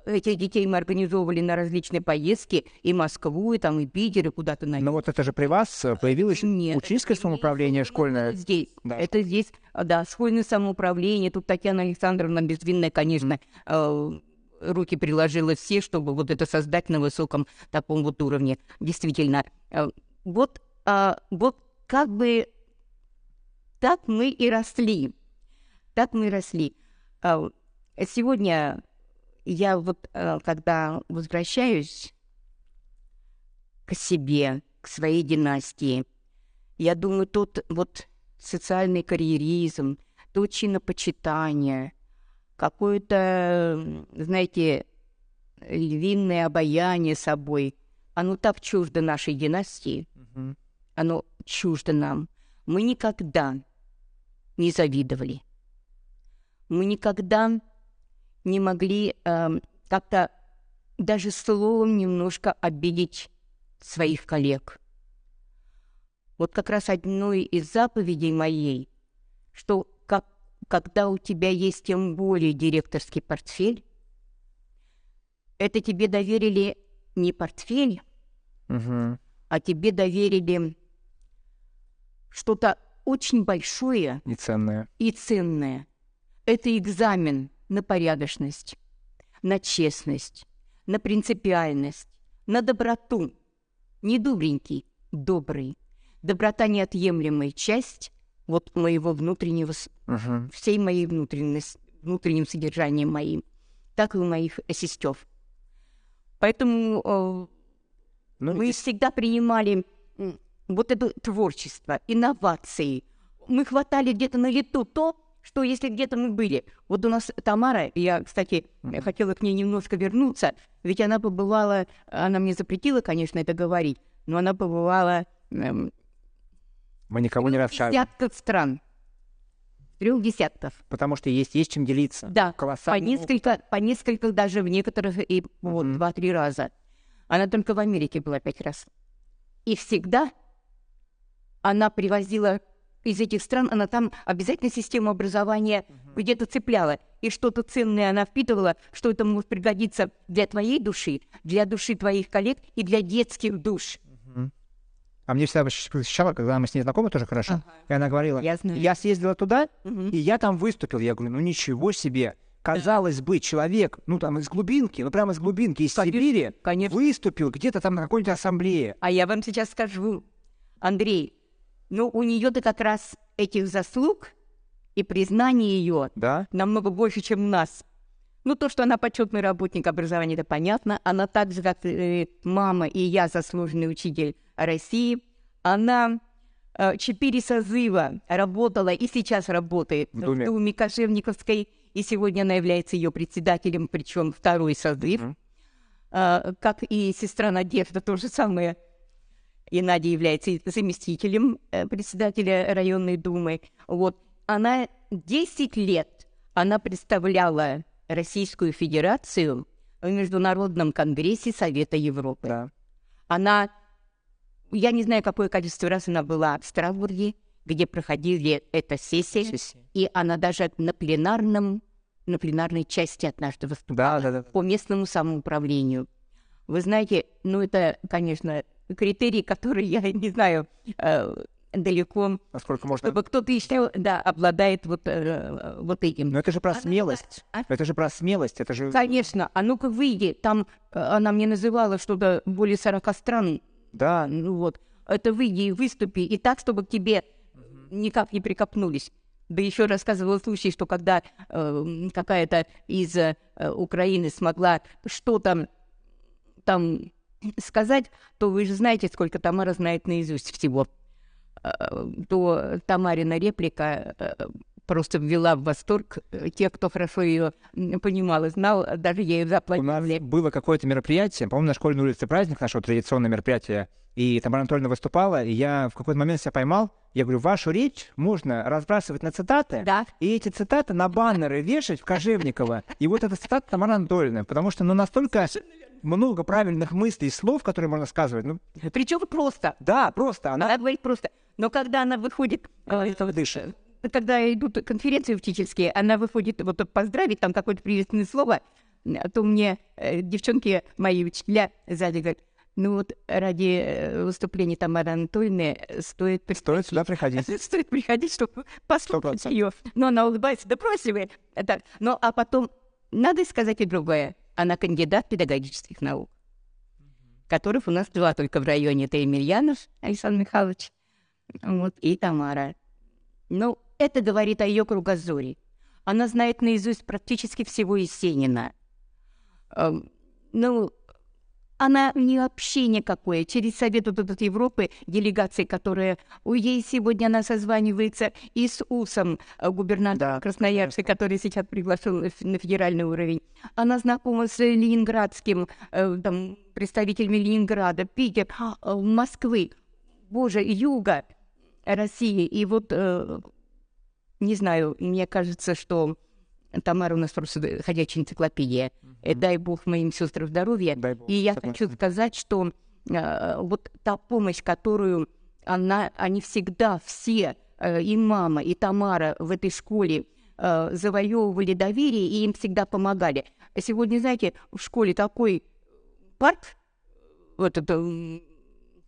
Э, Этих детей мы организовывали на различные поездки, и Москву, и там, и Питер, и куда-то на Но вот это же при вас э, появилось Нет, учительское самоуправление школьное. Здесь. Да. Это здесь, а, да, школьное самоуправление. Тут Татьяна Александровна Безвинная, конечно, э, руки приложила все, чтобы вот это создать на высоком таком вот уровне. Действительно. Э, Вот, а, вот как бы так мы и росли. Так мы и росли. А, Сегодня я вот, э, когда возвращаюсь к себе, к своей династии, я думаю, тот вот социальный карьеризм, то чинопочитание, какое-то, знаете, львиное обаяние собой, оно так чуждо нашей династии, оно чуждо нам. Мы никогда не завидовали. Мы никогда не могли эм, как-то даже словом немножко обидеть своих коллег. Вот как раз одной из заповедей моей, что как, когда у тебя есть тем более директорский портфель, это тебе доверили не портфель, Мгм. а тебе доверили что-то очень большое И ценное. и ценное. Это экзамен на порядочность, на честность, на принципиальность, на доброту. Не добренький, добрый. Доброта — неотъемлемая часть вот моего внутреннего, Мгм. всей моей внутренности, внутренним содержанием моим, так и у моих сестер. Поэтому э, Ну, мы и- всегда принимали вот это творчество, инновации. Мы хватали где-то на лету то, что если где-то мы были. Вот у нас Тамара, я, кстати, хотела к ней немножко вернуться, ведь она побывала, она мне запретила, конечно, это говорить, но она побывала эм, мы никого не расшарим. десятков стран. Трех десятков. Потому что есть, есть чем делиться. Да, по Колоссальный опыт. несколько, по несколько даже в некоторых и вот Мгм. два-три раза. Она только в Америке была пять раз. И всегда она привозила из этих стран, она там обязательно систему образования где-то цепляла. И что-то ценное она впитывала, что это может пригодиться для твоей души, для души твоих коллег и для детских душ. А мне всегда восхищало, когда мы с ней знакомы тоже хорошо, Ага. и она говорила, Я знаю. я съездила туда, Мгм. и я там выступил. Я говорю, ну ничего себе. Казалось бы, человек, ну там из глубинки, ну прямо из глубинки, из Конечно, Сибири, конечно. выступил где-то там на какой-нибудь ассамблее. А я вам сейчас скажу, Андрей, ну у нее-то как раз этих заслуг и признание ее Да? намного больше, чем у нас. Ну, то, что она почетный работник образования, это понятно. Она так же, как э, мама и я, заслуженный учитель России. Она э, четыре созыва работала и сейчас работает В Думе. в Думе Кожевниковской. И сегодня она является ее председателем, причем второй созыв. Мгм. А, как и сестра Надежда, то же самое. И Надя является заместителем э, председателя районной думы. Вот. Она 10 лет она представляла Российскую Федерацию в Международном конгрессе Совета Европы. Да. Она, я не знаю, какое количество раз она была в Страсбурге, где проходили эта сессия, Сессия. и она даже на пленарном, на пленарной части однажды выступала Да, да, да. по местному самоуправлению. Вы знаете, ну это, конечно, критерий, который я не знаю э, далеко, Насколько можно... чтобы кто-то еще, да, обладает вот, э, вот этим. Но это же про смелость. А? Это же про смелость. Это же... Конечно, а ну-ка выйди, там э, она мне называла что-то более 40 стран, Да, ну вот, это выйди и выступи, и так, чтобы к тебе никак не прикопнулись. Да еще рассказывала случай, что когда э, какая-то из э, Украины смогла что-то там сказать, то вы же знаете, сколько Тамара знает наизусть всего. Э, то Тамарина реплика э, просто ввела в восторг э, тех, кто хорошо ее понимал и знал, даже ею У нас заплатили. было какое-то мероприятие, по-моему, на школьной улице праздник, наше вот традиционное мероприятие, и Тамара Анатольевна выступала, и я в какой-то момент себя поймал, я говорю, вашу речь можно разбрасывать на цитаты, Да. и эти цитаты на баннеры вешать в Кожевниково. И вот эта цитата Тамара Анатольевна, потому что ну настолько много правильных мыслей и слов, которые можно сказывать. Ну, Причем просто. да, просто она Она говорит просто. Но когда она выходит, э, дышит. э, когда идут конференции учительские, она выходит вот поздравить, там какое-то приветственное слово, э, то мне э, девчонки, мои учителя сзади говорят, ну вот ради э, выступления Тамары Анатольевны э, стоит... при- Стоит сюда приходить. Стоит приходить, чтобы послушать 100%. ее. Но она улыбается, да вы. Э, Так. Ну, а потом, надо сказать и другое. Она кандидат педагогических наук, которых у нас два только в районе. Это Емельянов Александр Михайлович вот, и Тамара. Ну, это говорит о ее кругозоре. Она знает наизусть практически всего Есенина. Эм, Ну, она не вообще никакое. Через Совет вот этот Европы, делегации, которая у ей сегодня она созванивается и с УСом, э, губернатор Да, Красноярска, который сейчас приглашен на федеральный уровень. Она знакома с ленинградским, э, там, представителями Ленинграда, Питер, э, Москвы, боже, юга России. И вот, не знаю, мне кажется, что Тамара у нас просто ходячая энциклопедия. Э, Дай бог моим сестрам здоровья. И я согласна. хочу сказать, что э, вот та помощь, которую она, они всегда все, э, и мама, и Тамара в этой школе э, завоевывали доверие и им всегда помогали. Сегодня, знаете, в школе такой парк, вот это,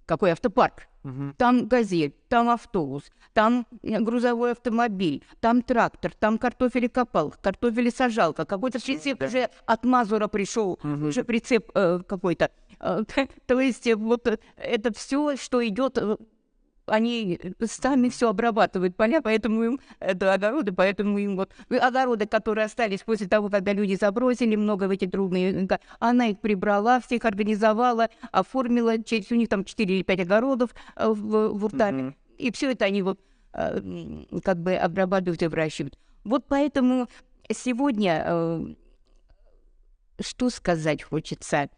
какой автопарк, Мгм. там газель, там автобус, там э, грузовой автомобиль, там трактор, там картофелекопал, картофелесажалка, какой-то прицеп уже от Мазура пришел, уже прицеп э, какой-то. Э, То есть э, вот это все, что идет, они сами все обрабатывают поля, поэтому им это огороды, поэтому им вот огороды, которые остались после того, когда люди забросили много в эти трудные, она их прибрала, всех организовала, оформила, через у них там 4 или 5 огородов э, в, в Уртаме. Мгм. И все это они вот э, как бы обрабатывают и выращивают. Вот поэтому сегодня, э, что сказать хочется,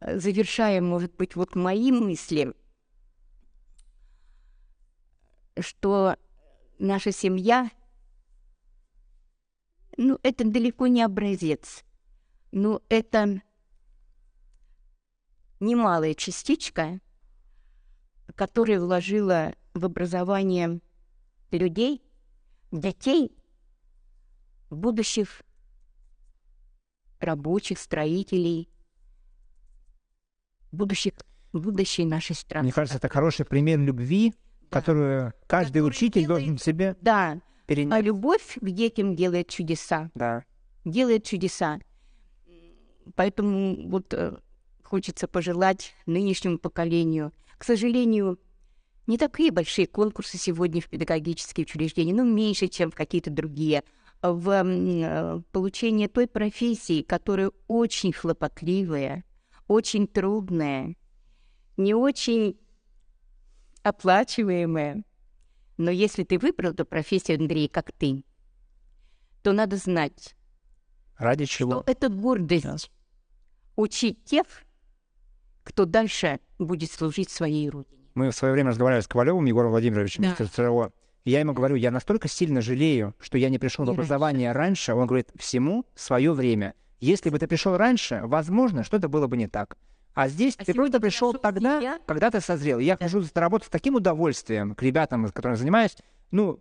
завершая, может быть, вот мои мысли, что наша семья, ну, это далеко не образец, но это немалая частичка, которая вложила в образование людей, детей, будущих рабочих, строителей, будущих, будущей нашей страны. Мне кажется, это хороший пример любви, которую каждый Который учитель делает- должен себе Да, а перенять. любовь к детям делает чудеса. Да. делает чудеса. Поэтому вот э, хочется пожелать нынешнему поколению. К сожалению, не такие большие конкурсы сегодня в педагогические учреждения, но меньше, чем в какие-то другие. В э, получении той профессии, которая очень хлопотливая, очень трудная, не очень оплачиваемая. Но если ты выбрал эту профессию, Андрей, как ты, то надо знать, Ради что чего? это гордость Сейчас. учить тех, кто дальше будет служить своей родине. Мы в свое время разговаривали с Ковалевым Егором Владимировичем Да. я ему говорю, я настолько сильно жалею, что я не пришел в образование раньше. Он говорит, всему свое время. Если бы ты пришел раньше, возможно, что-то было бы не так. А здесь А ты просто пришел тогда, когда ты созрел. Я хожу за работу с таким удовольствием к ребятам, с которыми занимаюсь. ну,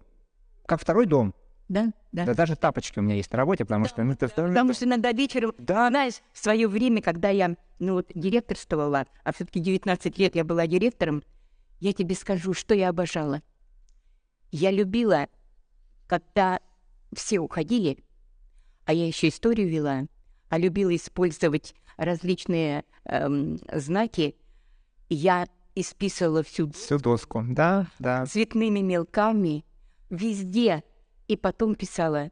как второй дом. Да, да. Да даже тапочки у меня есть на работе, потому что... Ну, это второй Потому что иногда вечером, Да. знаешь, в свое время, когда я, ну вот, директорствовала, а все-таки 19 лет я была директором, я тебе скажу, что я обожала. Я любила, когда все уходили, а я еще историю вела, а любила использовать различные эм, знаки. Я исписывала всю Всю доску. Да, да. цветными мелками везде. И потом писала,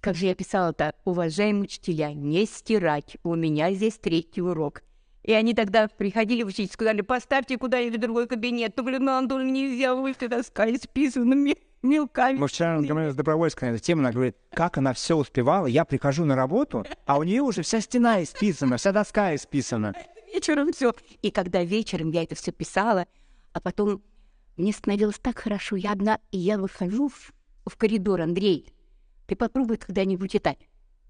как же я писала-то, уважаемые учителя, не стирать, у меня здесь третий урок. И они тогда приходили в учитель, сказали, поставьте куда-нибудь в другой кабинет. Ну, ну, Антон, нельзя, вы все таскали списанными мелками. Мы вчера говорили с Добровольской на эту тему, она говорит, как она все успевала, я прихожу на работу, а у нее уже вся стена исписана, вся доска исписана. вечером все. И когда вечером я это все писала, а потом мне становилось так хорошо, я одна, и я выхожу в, в коридор, Андрей, ты попробуй когда-нибудь читать.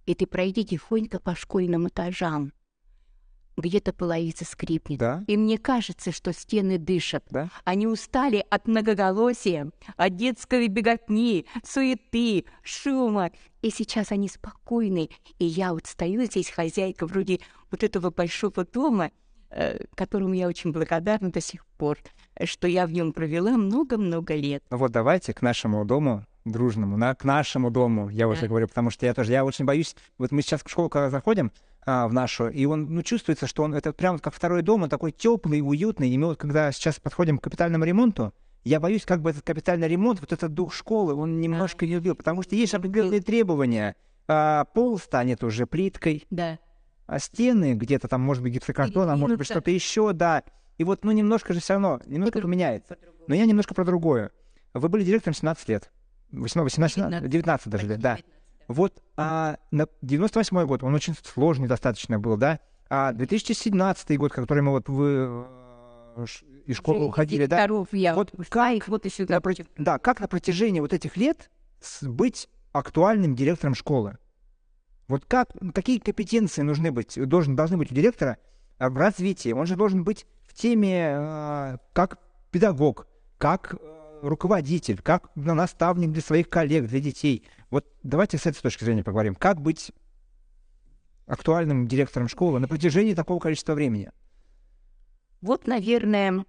И ты пройди тихонько по школьным этажам. Где-то половица скрипнет. Да. И мне кажется, что стены дышат. Да. Они устали от многоголосия, от детской беготни, суеты, шума. И сейчас они спокойны. И я вот стою здесь, хозяйка вроде вот этого большого дома, э, которому я очень благодарна до сих пор, что я в нем провела много-много лет. Ну вот давайте к нашему дому дружному, на, к нашему дому, я уже Да. говорю, потому что я тоже, я очень боюсь, вот мы сейчас в школу когда заходим, а, в нашу, и он, ну, чувствуется, что он, это прям как второй дом, он такой теплый, уютный, и мы вот когда сейчас подходим к капитальному ремонту, я боюсь, как бы этот капитальный ремонт, вот этот дух школы, он немножко не убил, потому что есть определенные требования. А, пол станет уже плиткой, Да. а стены где-то там, может быть, гипсокартон, а может быть, что-то еще, да. И вот, ну, немножко же все равно, немножко поменяется. Но я немножко про другое. Вы были директором 17 лет. 18, 18, 19 даже лет, да. Вот а, на 98 год, он очень сложный достаточно был, да. А 2017 год, который мы вот вы э, из школы уходили, да. Я Вот как- вот сюда. На Да, как на протяжении вот этих лет быть актуальным директором школы? Вот как, какие компетенции нужны быть, должен, должны быть у директора а, в развитии? Он же должен быть в теме а, как педагог, как э, руководитель, как наставник для своих коллег, для детей. Вот давайте с этой точки зрения поговорим. Как быть актуальным директором школы на протяжении такого количества времени? Вот, наверное,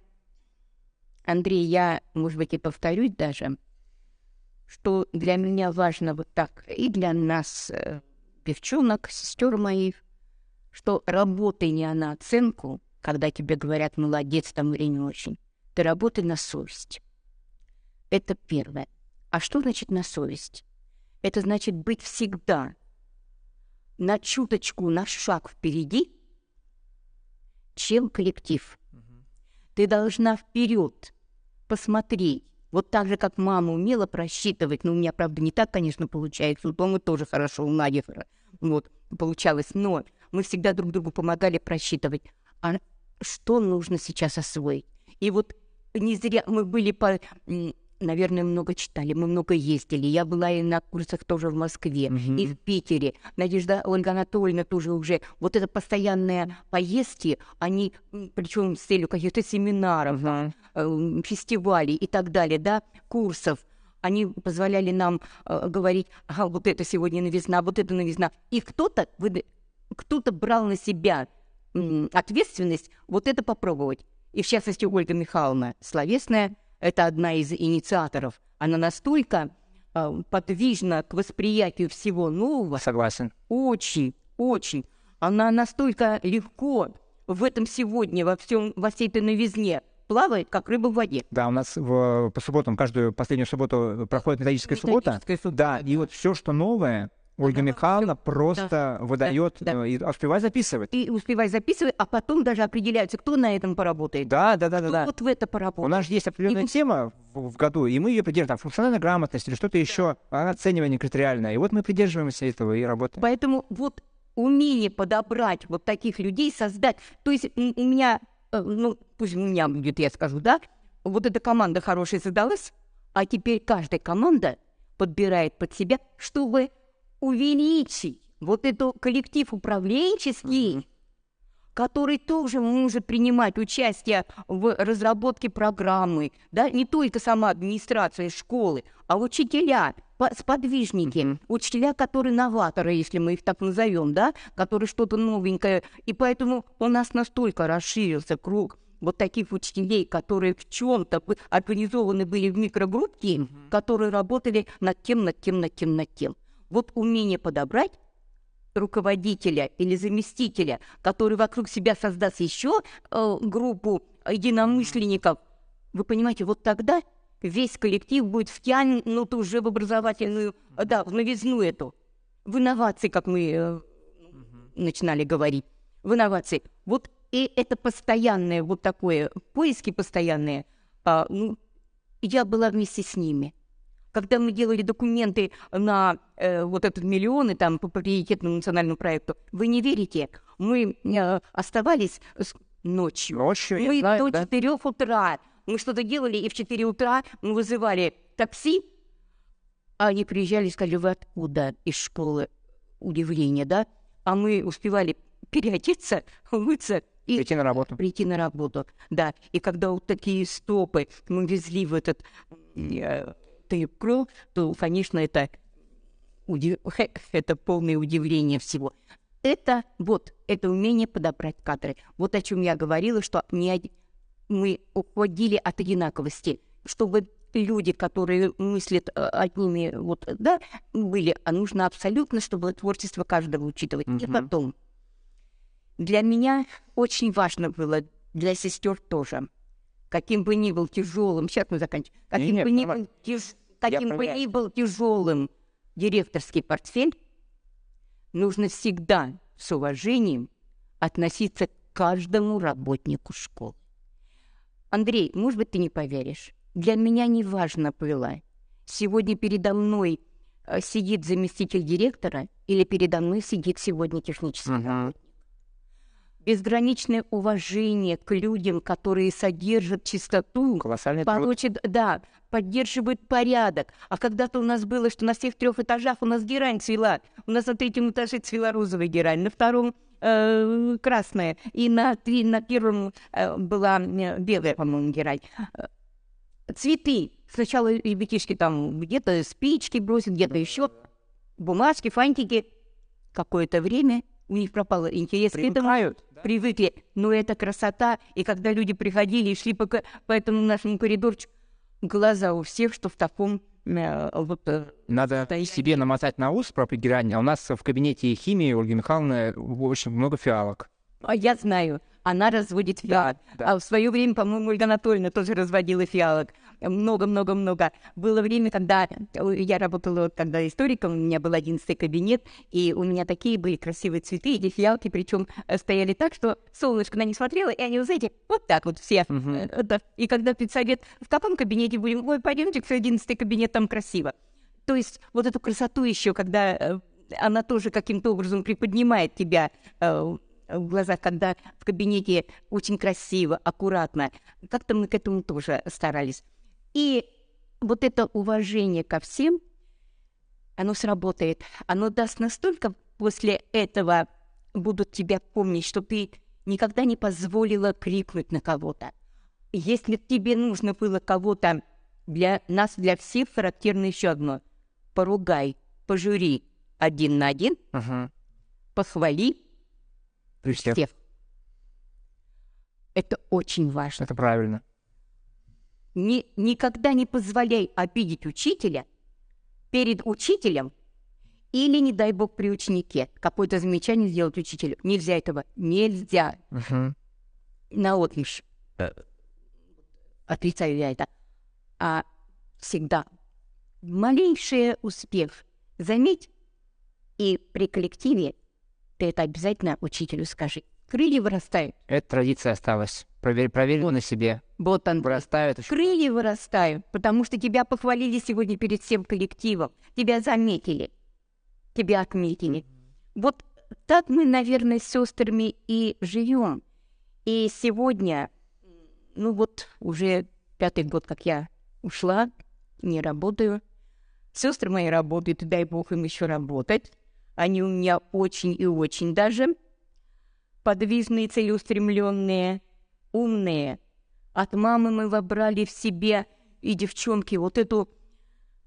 Андрей, я, может быть, и повторюсь даже, что для меня важно вот так, и для нас, э, девчонок, сестер моих, что работай не на оценку, когда тебе говорят молодец там или не очень. Ты работай на совесть. Это первое. А что значит на совесть? Это значит быть всегда на чуточку, на шаг впереди, чем коллектив. Ты должна вперед посмотреть. Вот так же, как мама умела просчитывать. Ну, у меня, правда, не так, конечно, получается. У Томы тоже хорошо, у Нади вот, получалось. Но мы всегда друг другу помогали просчитывать. А что нужно сейчас освоить? И вот не зря мы были по... Наверное, много читали, мы много ездили. Я была и на курсах тоже в Москве, и в Питере. Надежда Ольга Анатольевна тоже уже. Вот это постоянные поездки, они, причем с целью каких-то семинаров, э, фестивалей и так далее, да, курсов. Они позволяли нам э, говорить, ага, вот это сегодня новизна, вот это новизна. И кто-то, кто-то брал на себя ответственность вот это попробовать. И в частности Ольга Михайловна Словесная, это одна из инициаторов. Она настолько э, подвижна к восприятию всего нового, Согласен. очень, очень. Она настолько легко в этом сегодня, во всем, во всей этой новизне плавает, как рыба в воде. Да, у нас в- по субботам, каждую последнюю субботу проходит методическая суббота. Методическая суббота, Да, и вот все, что новое, Ольга Михайловна просто выдает да. э, и успевает записывать. И успевай записывать, а потом даже определяется, кто на этом поработает. Да, да, да, да, Кто да. вот в это У поработает. нас же есть определенная И- тема в, в году, и мы ее придерживаем. Там, функциональная грамотность или что-то еще, оценивание критериальное. И вот мы придерживаемся этого и работаем. Поэтому вот умение подобрать вот таких людей, создать. То есть у меня, э, ну, пусть у меня будет, я скажу, да, вот эта команда хорошая создалась, а теперь каждая команда подбирает под себя, чтобы увеличить вот эту коллектив управленческий, который тоже может принимать участие в разработке программы, да, не только сама администрация школы, а учителя, сподвижники, учителя, которые новаторы, если мы их так назовем, да, которые что-то новенькое, и поэтому у нас настолько расширился круг вот таких учителей, которые в чем-то организованы были в микрогруппки, mm-hmm. которые работали над тем, над тем, над тем, над тем. Вот умение подобрать руководителя или заместителя, который вокруг себя создаст еще э, группу единомышленников, вы понимаете, вот тогда весь коллектив будет втянут уже в образовательную, да, в новизну эту, в инновации, как мы э, начинали говорить, в инновации. Вот и это постоянное вот такое, поиски постоянные, а, ну, я была вместе с ними. Когда мы делали документы на э, вот этот миллионы там по приоритетному национальному проекту, вы не верите, мы э, оставались с... ночью. Ночью, мы знаю, до да. 4 утра. Мы что-то делали, и в 4 утра мы вызывали такси, а они приезжали и сказали, вы откуда из школы? Удивление, да? А мы успевали переодеться, умыться и Прийти на работу. прийти на работу. Да, и когда вот такие стопы мы везли в этот э, тейп-крол, то, конечно, это, удив... это полное удивление всего. Это вот, это умение подобрать кадры. Вот о чем я говорила, что не мы уходили от одинаковости, чтобы люди, которые мыслят э, одними, вот, да, были, а нужно абсолютно, чтобы творчество каждого учитывать. И Мгм. потом, для меня очень важно было, для сестер тоже, каким бы ни был тяжелым, сейчас мы заканчиваем, каким Не-не, бы ни нормально. был, тяж- каким бы ни был тяжелым директорский портфель, нужно всегда с уважением относиться к каждому работнику школы. Андрей, может быть, ты не поверишь, для меня не важно было, сегодня передо мной э, сидит заместитель директора или передо мной сидит сегодня технический работник. Безграничное уважение к людям, которые содержат чистоту, Колоссальный труд. получит, да, поддерживает порядок. А когда-то у нас было, что на всех трех этажах у нас герань цвела. У нас на третьем этаже цвела розовая герань, на втором э, красная, и на, три- на первом э, была э, белая, по-моему, герань. Э, Цветы. Сначала ребятишки там где-то спички бросят, где-то еще бумажки, фантики. Какое-то время у них пропал интерес к этому Привыкают. привыкли. Но это красота. И когда люди приходили и шли по, по этому нашему коридорчику, глаза у всех, что в таком э, вот, э, Надо Стоять. себе намотать на ус про герань, а у нас в кабинете химии Ольги Михайловны очень много фиалок. А я знаю, она разводит фиалок. да. А в свое время, по-моему, Ольга Анатольевна тоже разводила фиалок. Много-много-много. Было время, когда я работала вот тогда историком, у меня был одиннадцатый кабинет, и у меня такие были красивые цветы, эти фиалки, причем э, стояли так, что солнышко на них смотрело, и они, вы знаете, вот так вот все. Э. И когда педсовет, в каком кабинете будем? Ой, пойдемте в одиннадцатый кабинет, там красиво. То есть вот эту красоту еще, когда э, она тоже каким-то образом приподнимает тебя э, в глазах, когда в кабинете очень красиво, аккуратно. Как-то мы к этому тоже старались. И вот это уважение ко всем, оно сработает. Оно даст настолько после этого будут тебя помнить, что ты никогда не позволила крикнуть на кого-то. Если тебе нужно было кого-то, для нас, для всех характерно еще одно. Поругай, пожури один на один, Мгм. похвали При всех. всех. Это очень важно. Это правильно. Ни- никогда не позволяй обидеть учителя перед учителем или, не дай бог, при ученике. Какое-то замечание сделать учителю. Нельзя этого. Нельзя. Мгм. На отмышь. Отрицаю я это. А всегда малейший успех заметь, и при коллективе ты это обязательно учителю скажи. Крылья вырастают. Эта традиция осталась. Проверь, проверил на себе. Вот он. Вырастают. Крылья вырастают, потому что тебя похвалили сегодня перед всем коллективом. Тебя заметили. Тебя отметили. Вот так мы, наверное, с сестрами и живем. И сегодня, ну вот уже пятый год, как я ушла, не работаю. Сестры мои работают, дай бог им еще работать. Они у меня очень и очень даже. Подвижные, целеустремленные, умные. От мамы мы вобрали в себе, и девчонки, вот эту,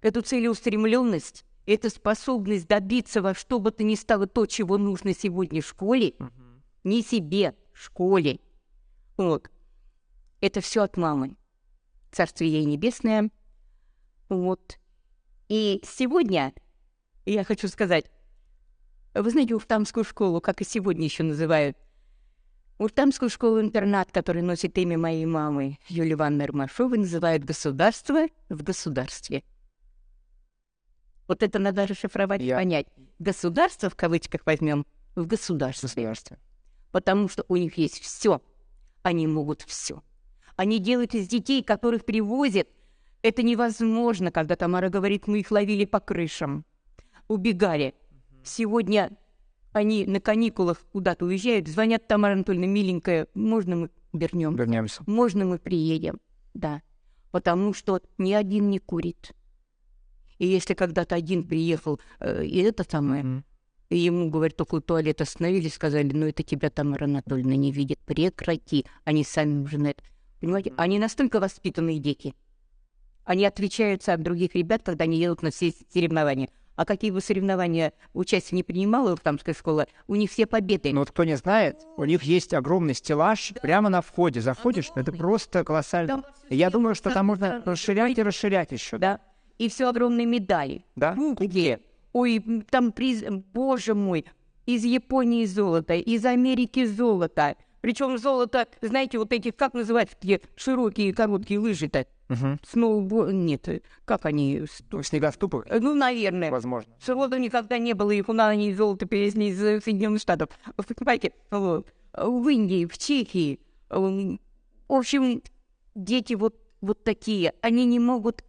эту целеустремленность, эту способность добиться во что бы то ни стало то, чего нужно сегодня в школе, угу. не себе, школе. Вот. Это все от мамы. Царствие ей небесное. Вот. И сегодня я хочу сказать, вы знаете, Уфтамскую школу, как и сегодня еще называют, Уфтамскую школу-интернат, который носит имя моей мамы, Юлии Ивановны Ромашовой, называют «государство в государстве». Вот это надо расшифровать и понять. Государство, в кавычках возьмем, в государстве. Потому что у них есть все. Они могут все. Они делают из детей, которых привозят. Это невозможно, когда Тамара говорит, мы их ловили по крышам. Убегали. Сегодня они на каникулах куда-то уезжают, звонят Тамара Анатольевна, миленькая, можно мы вернем? Вернемся. Можно мы приедем? Да. Потому что ни один не курит. И если когда-то один приехал, э, и это самое, mm-hmm. и ему, говорят, у туалета остановились, сказали, ну это тебя Тамара Анатольевна не видит, прекрати. Они сами уже на это. Понимаете, они настолько воспитанные дети. Они отличаются от других ребят, когда они едут на все соревнования а какие бы соревнования участие не принимала Уфтамская школа, у них все победы. Но вот кто не знает, у них есть огромный стеллаж да. прямо на входе. Заходишь, это просто колоссально. Я думаю, что там можно расширять и расширять еще. Да. И все огромные медали. Да? Где? Ой, там приз, боже мой, из Японии золото, из Америки золото. Причем золото, знаете, вот эти, как называются, такие широкие, короткие лыжи-то? Угу. Сноубо... Нет, как они... Снегоступы? Ну, наверное. Возможно. Золота никогда не было, их у нас они золото привезли из Соединенных Штатов. Понимаете, вот. в Индии, в Чехии. В общем, дети вот, вот такие, они не могут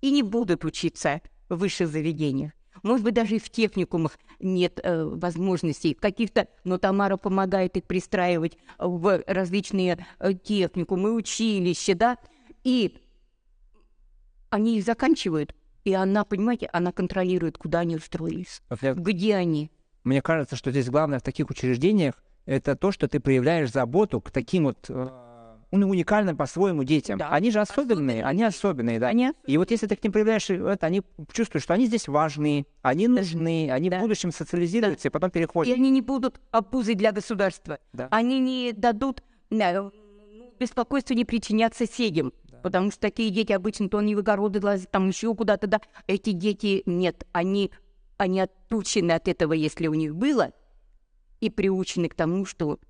и не будут учиться в высших заведениях. Может быть, даже и в техникумах нет э, возможностей каких-то, но Тамара помогает их пристраивать в различные э, техникумы, училища, да, и они их заканчивают, и она, понимаете, она контролирует, куда они устроились, я... где они. Мне кажется, что здесь главное в таких учреждениях это то, что ты проявляешь заботу к таким вот э, уникальным по-своему детям. Да. Они же особенные, особенные. они особенные, да. Они... И вот если ты к ним проявляешь это, они чувствуют, что они здесь важны, они нужны, они да. в будущем социализируются да. и потом переходят. И они не будут обузой для государства. Да. Они не дадут ну, беспокойства не причинят соседям. Потому что такие дети обычно то они в огороды лазят, там еще куда-то, да. Эти дети нет, они, они отучены от этого, если у них было, и приучены к тому, что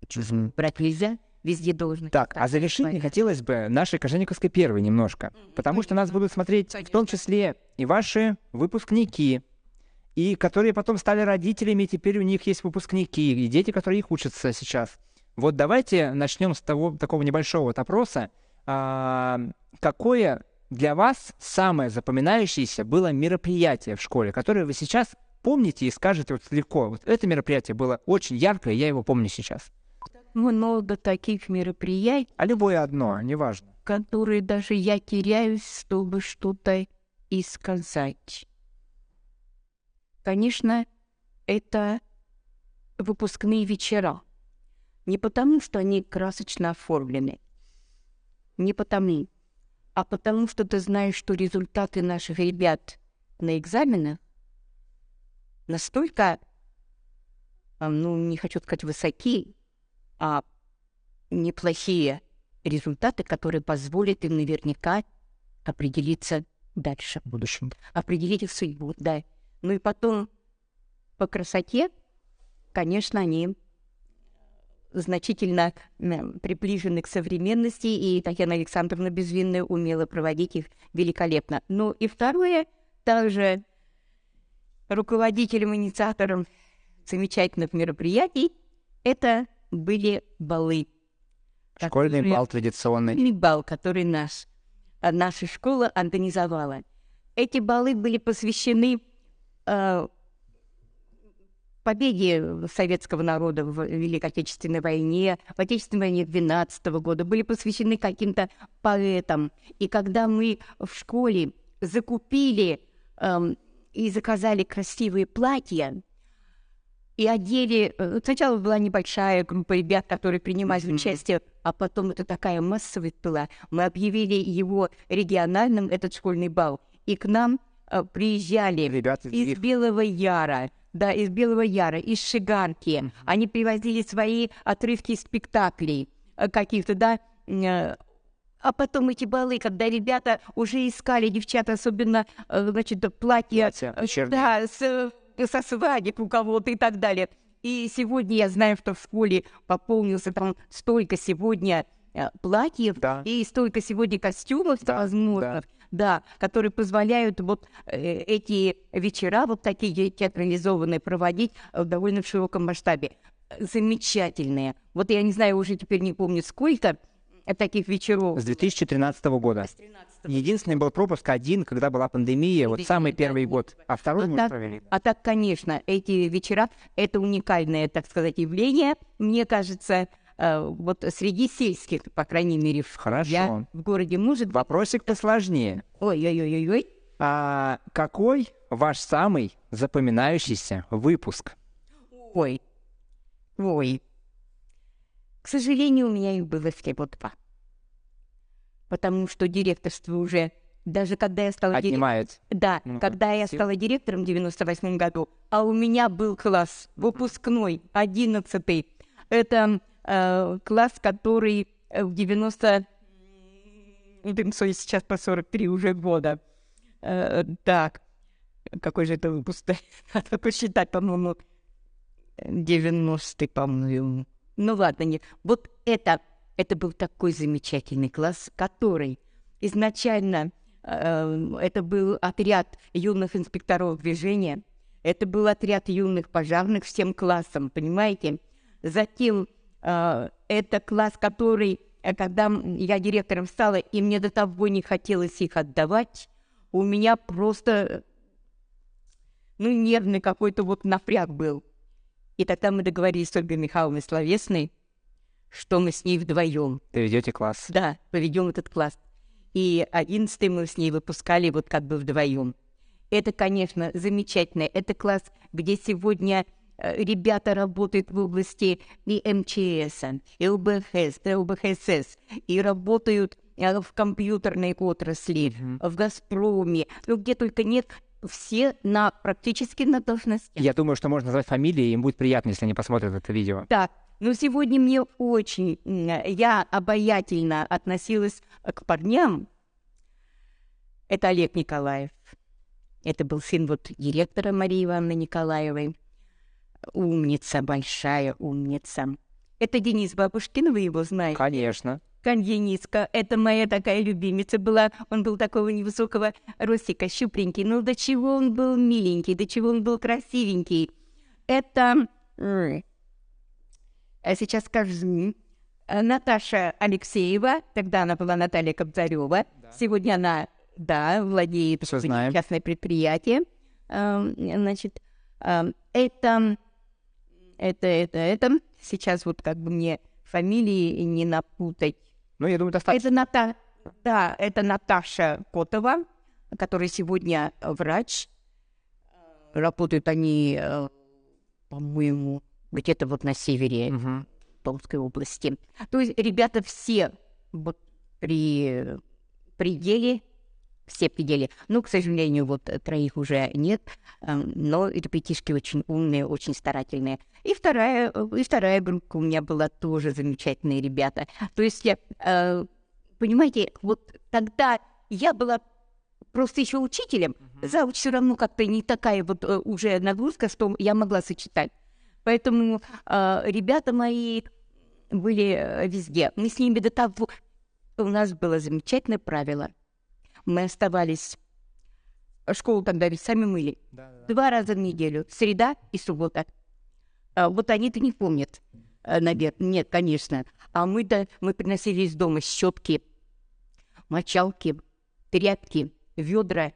mm-hmm. брать нельзя, везде должны. Так, а завершить хотелось бы нашей Кожевниковской первой немножко, потому что нас будут смотреть в том числе и ваши выпускники, и которые потом стали родителями, и теперь у них есть выпускники, и дети, которые их учатся сейчас. Вот давайте начнем с того такого небольшого вот опроса а, какое для вас самое запоминающееся было мероприятие в школе, которое вы сейчас помните и скажете вот легко. Вот это мероприятие было очень яркое, я его помню сейчас. Много таких мероприятий. А любое одно, неважно. Которые даже я теряюсь, чтобы что-то и сказать. Конечно, это выпускные вечера. Не потому, что они красочно оформлены, не потому, а потому, что ты знаешь, что результаты наших ребят на экзаменах настолько, ну, не хочу сказать высоки, а неплохие результаты, которые позволят им наверняка определиться дальше. В будущем. Определить их судьбу, да. Ну и потом по красоте, конечно, они значительно приближены к современности, и Татьяна Александровна Безвинная умела проводить их великолепно. Ну и второе, также руководителем, инициатором замечательных мероприятий, это были балы. Школьный которые, бал традиционный. Бал, который наш, наша школа организовала. Эти балы были посвящены э, победе советского народа в Великой Отечественной войне, в Отечественной войне 12 года, были посвящены каким-то поэтам. И когда мы в школе закупили эм, и заказали красивые платья, и одели... э, Сначала была небольшая группа ребят, которые принимали Мгм. участие, а потом это такая массовость была. Мы объявили его региональным, этот школьный бал, и к нам э, приезжали Ребята из их- Белого Яра, да, из Белого Яра, из Шиганки. Они привозили свои отрывки спектаклей э, каких-то, да. э, А потом эти балы, когда ребята уже искали, девчата, особенно, э, значит, платья, Платья да, с, со свадеб у кого-то и так далее. И сегодня я знаю, что в школе пополнился там столько сегодня платьев Да. и столько сегодня костюмов Да, возможных, да. Которые позволяют вот э, эти вечера вот такие театрализованные проводить э, в довольно широком масштабе. Замечательные. Вот я не знаю, уже теперь не помню сколько э, таких вечеров. С 2013 года. С 13 Единственный был пропуск один, когда была пандемия, вот самый да, первый год. А второй А мы так- провели. А так, конечно, эти вечера — это уникальное, так сказать, явление, мне кажется, вот среди сельских, по крайней мере, в, Хорошо. я в городе может... Вопросик посложнее. Ой-ой-ой-ой. А какой ваш самый запоминающийся выпуск? Ой. Ой. К сожалению, у меня их было всего два. Потому что директорство уже... Даже когда я стала директором... Отнимает. Да, Ну-ка, когда я сил. стала директором в 98 году, а у меня был класс выпускной, 11 Это э, класс, который э, в 90... м, блин, sorry, сейчас по 43 уже года. Э, так, какой же это выпуск? Надо посчитать, по-моему, 90 по-моему. Ну ладно, нет. Вот это, это был такой замечательный класс, который изначально э, это был отряд юных инспекторов движения, это был отряд юных пожарных всем классом, понимаете? Затем это класс, который, э, когда я директором стала, и мне до того не хотелось их отдавать, у меня просто, ну, нервный какой-то вот напряг был. И тогда мы договорились с Ольгой Михайловной Словесной, что мы с ней вдвоем Ты ведете класс. да, поведем этот класс. И одиннадцатый мы с ней выпускали вот как бы вдвоем. Это, конечно, замечательно. Это класс, где сегодня э, ребята работают в области и МЧС, и ЛБХС, и ЛБХСС, и работают э, в компьютерной отрасли, в «Газпроме», ну где только нет, все на практически на должностях. Я думаю, что можно назвать фамилии, им будет приятно, если они посмотрят это видео. Так, но сегодня мне очень... Я обаятельно относилась э, к парням. Это Олег Николаев. Это был сын вот директора Марии Ивановны Николаевой. Умница, большая умница. Это Денис Бабушкин, вы его знаете? Конечно. Дениска, это моя такая любимица была. Он был такого невысокого ростика, щупленький. Ну, до чего он был миленький, до чего он был красивенький. Это... а сейчас скажу. Наташа Алексеева, тогда она была Наталья Кобзарева. Сегодня она, да, владеет частное предприятие. Эм, Значит, эм, это это, это, это. Сейчас вот как бы мне фамилии не напутать. Ну, я думаю, достаточно. Это Ната... Да, это Наташа Котова, которая сегодня э, врач. Работают они, э, по-моему, где-то вот на севере Мгм. Томской области. То есть ребята все вот при пределе, все пределе. Ну, к сожалению, вот э, троих уже нет, эм, но ребятишки очень умные, очень старательные. И вторая, э, и вторая группа у меня была тоже замечательные ребята. То есть, э, понимаете, вот тогда я была просто еще учителем, зауч все равно как-то не такая вот уже нагрузка, что я могла сочетать. Поэтому ребята мои были везде. Мы с ними до того... У нас было замечательное правило. Мы оставались... Школу тогда ведь сами мыли. Два раза в неделю. Среда и суббота. А вот они-то не помнят, наверное. Нет, конечно. А мы-то... Мы приносили из дома щетки, мочалки, тряпки, ведра.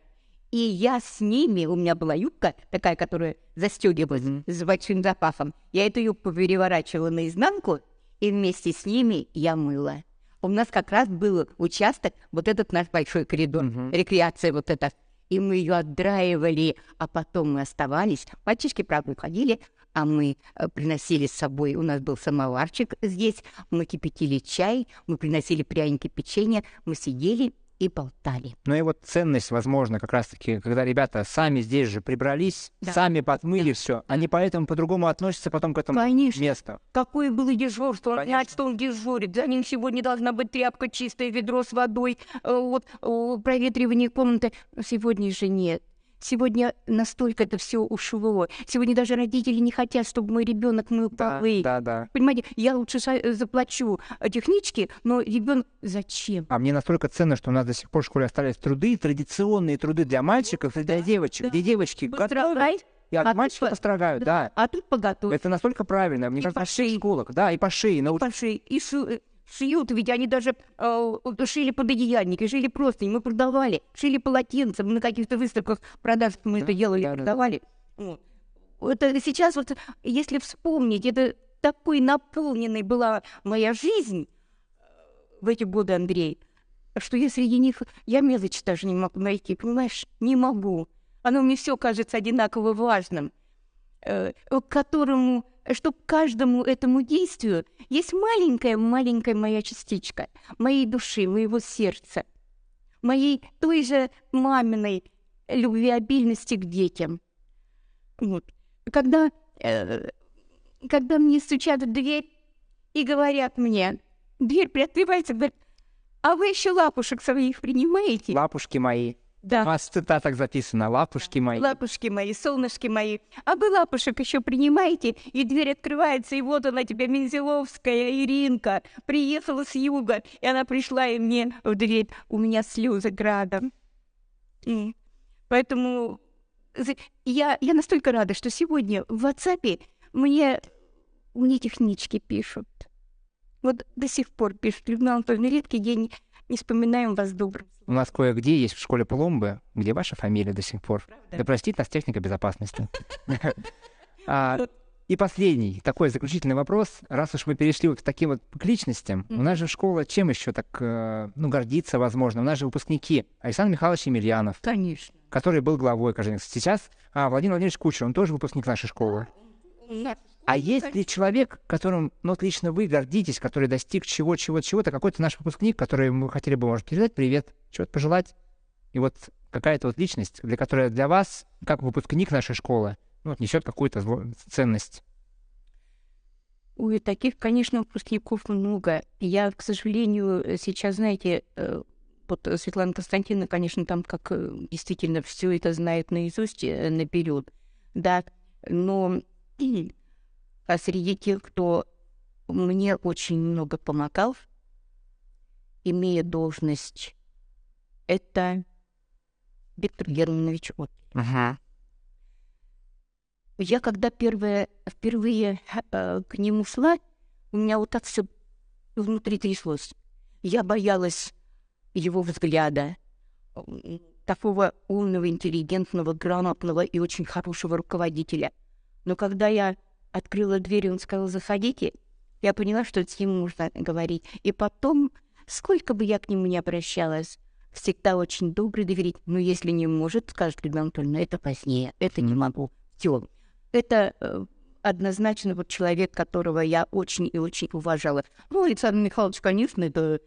И я с ними, у меня была юбка такая, которая застегивалась с большим запахом. Я эту юбку переворачивала наизнанку, и вместе с ними я мыла. У нас как раз был участок, вот этот наш большой коридор, рекреация вот эта. И мы ее отдраивали, а потом мы оставались. Мальчишки, правда, уходили, а мы э, приносили с собой, у нас был самоварчик здесь, мы кипятили чай, мы приносили пряники, печенье, мы сидели и болтали. Ну и вот ценность, возможно, как раз-таки, когда ребята сами здесь же прибрались, Да. сами подмыли все, они поэтому по-другому относятся потом к этому Конечно. месту. Какое было дежурство, он Конечно. знает, что он дежурит. За ним сегодня должна быть тряпка чистая, ведро с водой, э, вот проветривание комнаты. Сегодня же нет. Сегодня настолько это все ушло. Сегодня даже родители не хотят, чтобы мой ребенок мыл Да, полы. да, да. Понимаете, я лучше э, заплачу э, техничке, но ребенок зачем? А мне настолько ценно, что у нас до сих пор в школе остались труды, традиционные труды для мальчиков и для девочек, да. где девочки готовят, и от а тут мальчиков по- построгают, да. а тут поготовь. Это настолько правильно, мне И кажется, по шее. школах, да, и по шее, науч- по шее. И шу- э, шьют, ведь они даже э, шили пододеяльники, шили простыни, мы продавали, шили полотенца, мы на каких-то выставках продаж мы это делали, да, да. продавали. Вот. Это сейчас вот, если вспомнить, это такой наполненной была моя жизнь э, в эти годы, Андрей, что я среди них, я мелочь даже не могу найти, понимаешь, не могу. Оно мне все кажется одинаково важным э, к которому, что к каждому этому действию есть маленькая-маленькая моя частичка моей души, моего сердца, моей той же маминой любвеобильности к детям. Вот. Когда, э, когда мне стучат в дверь и говорят мне, дверь приоткрывается, говорят, а вы еще лапушек своих принимаете? лапушки мои. Да. У вас в цитатах записано, лапушки мои. Лапушки мои, солнышки мои, а вы лапушек еще принимаете? И дверь открывается, и вот она тебя, Мензеловская Иринка, приехала с юга, и она пришла и мне в дверь, у меня слезы градом. М. Поэтому я, я настолько рада, что сегодня в WhatsApp мне, мне технички пишут. Вот до сих пор пишут. Людмила Анатольевна, редкий день не вспоминаем вас добрым. У нас кое-где есть в школе пломбы, где ваша фамилия до сих пор. Да простит нас техника безопасности. А, И последний, такой заключительный вопрос. Раз уж мы перешли вот к таким вот к личностям, у нас же школа чем еще так, э, ну, гордится, возможно? У нас же выпускники. Александр Михайлович Емельянов, Конечно. который был главой Кожевенца. Сейчас а, Владимир Владимирович Кучер, он тоже выпускник нашей школы. А есть ли человек, которым, ну, вот лично вы гордитесь, который достиг чего, чего, чего-то, какой-то наш выпускник, который мы хотели бы, может, передать привет, чего-то пожелать? И вот какая-то вот личность, для которой для вас, как выпускник нашей школы, ну, вот несет какую-то ценность. Ой, таких, конечно, выпускников много. Я, к сожалению, сейчас, знаете, э, вот Светлана Константиновна, конечно, там как э, действительно все это знает наизусть э, наперед, да, но а среди тех, кто мне очень много помогал, имея должность, это Виктор Германович От. Я когда первое, впервые э, к нему шла, у меня вот так все внутри тряслось. Я боялась его взгляда, такого умного, интеллигентного, грамотного и очень хорошего руководителя. Но когда я открыла дверь, и он сказал, заходите, я поняла, что с ним можно говорить. И потом, сколько бы я к нему ни обращалась, всегда очень добрый, доверительный. Но если не может, скажет Людмила Анатольевна, это позднее, это не могу. Все. Это э, однозначно вот человек, которого я очень и очень уважала. Ну, Александр Михайлович, конечно, это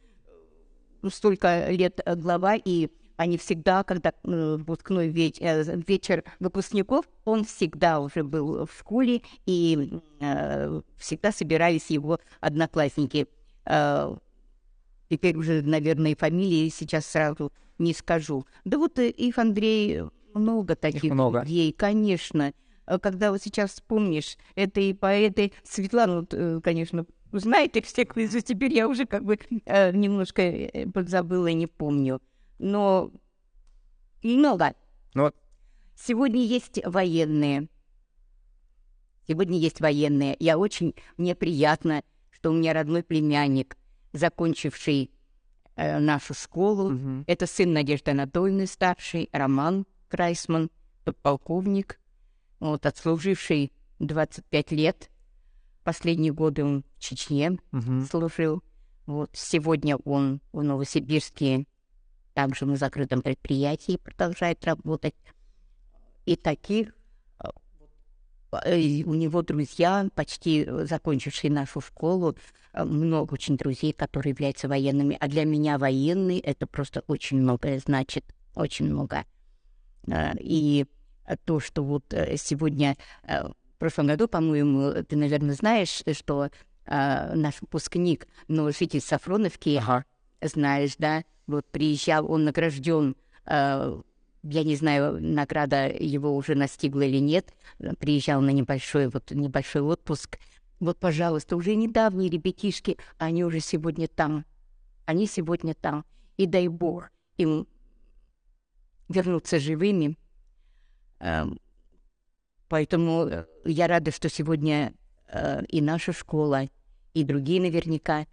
э, столько лет э, глава, и они всегда, когда э, выпускной веч- э, вечер выпускников, он всегда уже был в школе, и э, всегда собирались его одноклассники. Э, теперь уже, наверное, и фамилии сейчас сразу не скажу. Да вот их, Андрей, много таких много. людей, конечно. Когда вот сейчас вспомнишь, это и поэты Светлану, конечно, знаете всех из теперь я уже как бы э, немножко подзабыла и не помню. Но много. Ну вот, Сегодня есть военные. Сегодня есть военные. Я очень... Мне приятно, что у меня родной племянник, закончивший э, нашу школу. мгм. Это сын Надежды Анатольевны, старший, Роман Крайсман, подполковник, вот, отслуживший 25 лет. Последние годы он в Чечне Мгм. служил. Вот сегодня он в Новосибирске, также на закрытом предприятии продолжает работать. И таких э, э, у него друзья, почти закончившие нашу школу, э, много очень друзей, которые являются военными. А для меня военный — это просто очень многое значит, очень много. Э, и то, что вот сегодня, в прошлом году, по-моему, ты, наверное, знаешь, что наш выпускник, но житель Сафроновки, ага. Знаешь, да, вот приезжал, он награжден я не знаю, награда его уже настигла или нет, приезжал на небольшой, вот, небольшой отпуск. Вот, пожалуйста, уже недавние ребятишки, они уже сегодня там. Они сегодня там. И дай бог им вернуться живыми. Эм, поэтому э, я рада, что сегодня э, и наша школа, и другие наверняка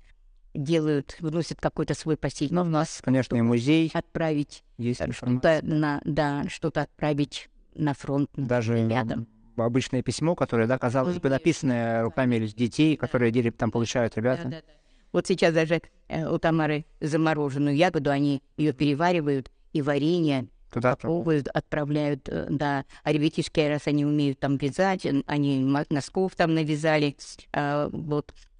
делают, вносят какой-то свой посил. Но у нас, конечно, и музей. Отправить есть что-то на, да, что-то отправить на фронт. Даже рядом. обычное письмо, которое, да, казалось бы, написанное руками детей, которые да. там получают ребята. Да, да, да. Вот сейчас даже э, у Тамары замороженную ягоду, они ее переваривают, и варенье Туда отправляют, отправляют, э, да. А ребятишки, раз они умеют там вязать, они носков там навязали, э, вот Э,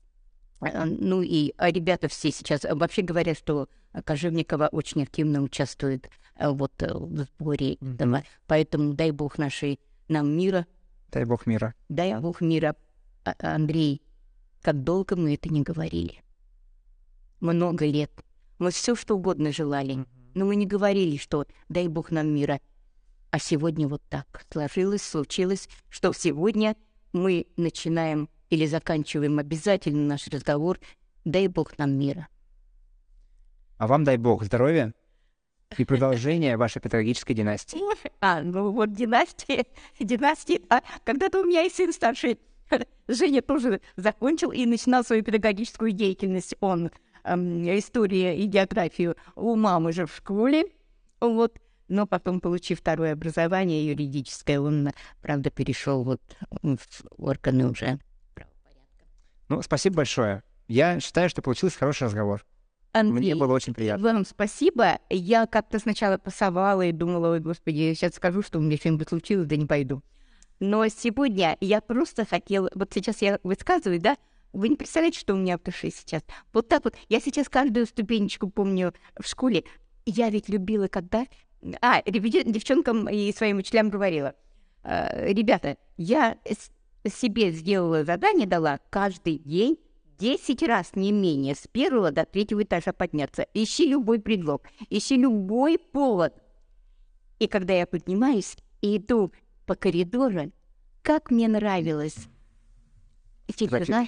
ну и а ребята все сейчас э, вообще говорят, что Кожевникова очень активно участвует э, вот в сборе этого. Поэтому дай бог нашей нам мира. Дай бог мира. Дай бог мира. А, Андрей, как долго мы это не говорили. Много лет. Мы все что угодно желали. Но мы не говорили, что дай бог нам мира. А сегодня вот так сложилось, случилось, что сегодня мы начинаем или заканчиваем обязательно наш разговор «Дай Бог нам мира». А вам дай Бог здоровья и продолжения вашей педагогической династии. А, ну вот династия, династия. А когда-то у меня и сын старший, Женя тоже закончил и начинал свою педагогическую деятельность. Он эм, историю и географию у мамы же в школе. Вот. Но потом, получив второе образование юридическое, он, правда, перешел вот в органы уже ну, спасибо большое. Я считаю, что получился хороший разговор. Андрей, Мне было очень приятно. Вам спасибо. Я как-то сначала пасовала и думала, ой, господи, сейчас скажу, что у меня что-нибудь случилось, да не пойду. Но сегодня я просто хотела... Вот сейчас я высказываю, да? Вы не представляете, что у меня в душе сейчас? Вот так вот. Я сейчас каждую ступенечку помню в школе. Я ведь любила когда... А, девчонкам и своим учителям говорила. «Э, ребята, я себе сделала задание, дала каждый день 10 раз не менее с первого до третьего этажа подняться. Ищи любой предлог, ищи любой повод. И когда я поднимаюсь и иду по коридору, как мне нравилось. Тишина.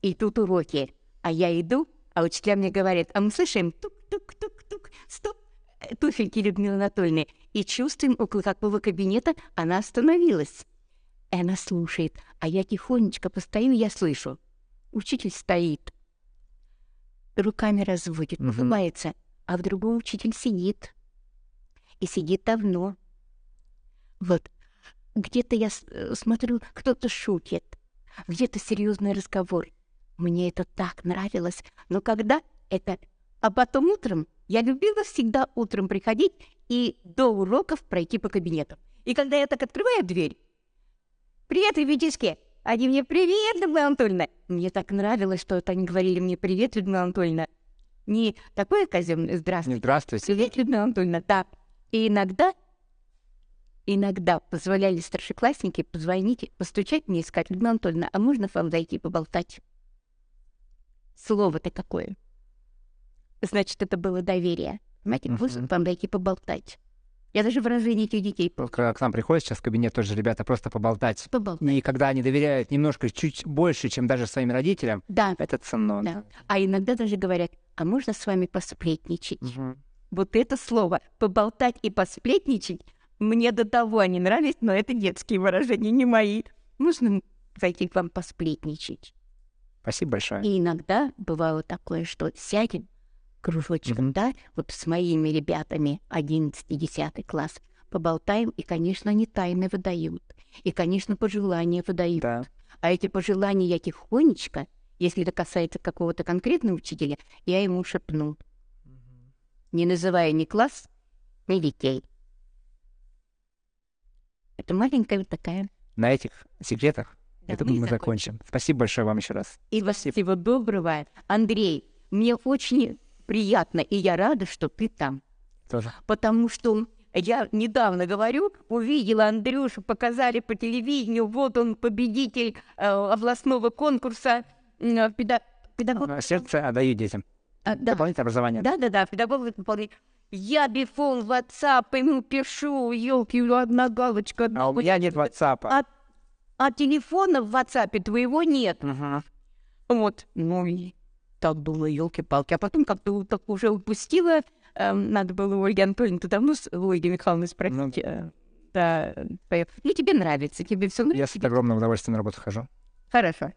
И тут уроки. А я иду, а учителя мне говорят, а мы слышим тук-тук-тук-тук, стоп, туфельки Людмилы Анатольевны. И чувствуем, около какого кабинета она остановилась. И она слушает, а я тихонечко постою, я слышу. Учитель стоит, руками разводит, угу. улыбается, а в другом учитель сидит. И сидит давно. Вот. Где-то я э, смотрю, кто-то шутит, где-то серьезный разговор. Мне это так нравилось. Но когда это... А потом утром я любила всегда утром приходить и до уроков пройти по кабинетам. И когда я так открываю дверь, «Привет, ребятишки!» Они мне «Привет, Людмила Анатольевна!» Мне так нравилось, что это они говорили мне «Привет, Людмила Анатольевна!» Не такое казенное «Здравствуйте!» «Здравствуйте!» «Привет, Людмила Анатольевна!» Да. И иногда, иногда позволяли старшеклассники позвонить, постучать мне и сказать «Людмила Анатольевна, а можно вам зайти поболтать?» Слово-то какое. Значит, это было доверие. Понимаете, можно вам зайти поболтать. Я даже выражение этих детей. Когда к нам приходят сейчас в кабинет тоже ребята просто поболтать. Поболтать. И когда они доверяют немножко, чуть больше, чем даже своим родителям, да. это ценно. Да. А иногда даже говорят, а можно с вами посплетничать? Угу. Вот это слово «поболтать» и «посплетничать» мне до того они нравились, но это детские выражения, не мои. Можно зайти к вам посплетничать. Спасибо большое. И иногда бывало такое, что сядем, кружочком, mm-hmm. да, вот с моими ребятами 11-10 класс, поболтаем, и, конечно, они тайны выдают. И, конечно, пожелания выдают. Да. А эти пожелания я тихонечко, если это касается какого-то конкретного учителя, я ему шепну. Mm-hmm. Не называя ни класс, ни детей. Это маленькая вот такая на этих секретах, Да, думаю, мы мы закончим. Спасибо большое вам еще раз. И вас всего доброго. Андрей, мне очень приятно, и я рада, что ты там. Тоже. Потому что я недавно говорю, увидела Андрюшу, показали по телевидению, вот он победитель э, областного конкурса э, педа- педагог. А Сердце отдаю детям. А, да, Дополнительное образование. да, да, да, педагог выполнить. Я бифон в WhatsApp ему пишу, елки, одна галочка. А у меня нет WhatsApp. А, а телефона в WhatsApp твоего нет. Мгм. Вот, ну и так думала, елки-палки. А потом как-то вот так уже упустила. Эм, надо было у Ольги Анатольевны, ты давно с Ольгой Михайловной спросить? э, Да, ну тебе нравится, тебе все Я с огромным удовольствием на работу хожу. Хорошо.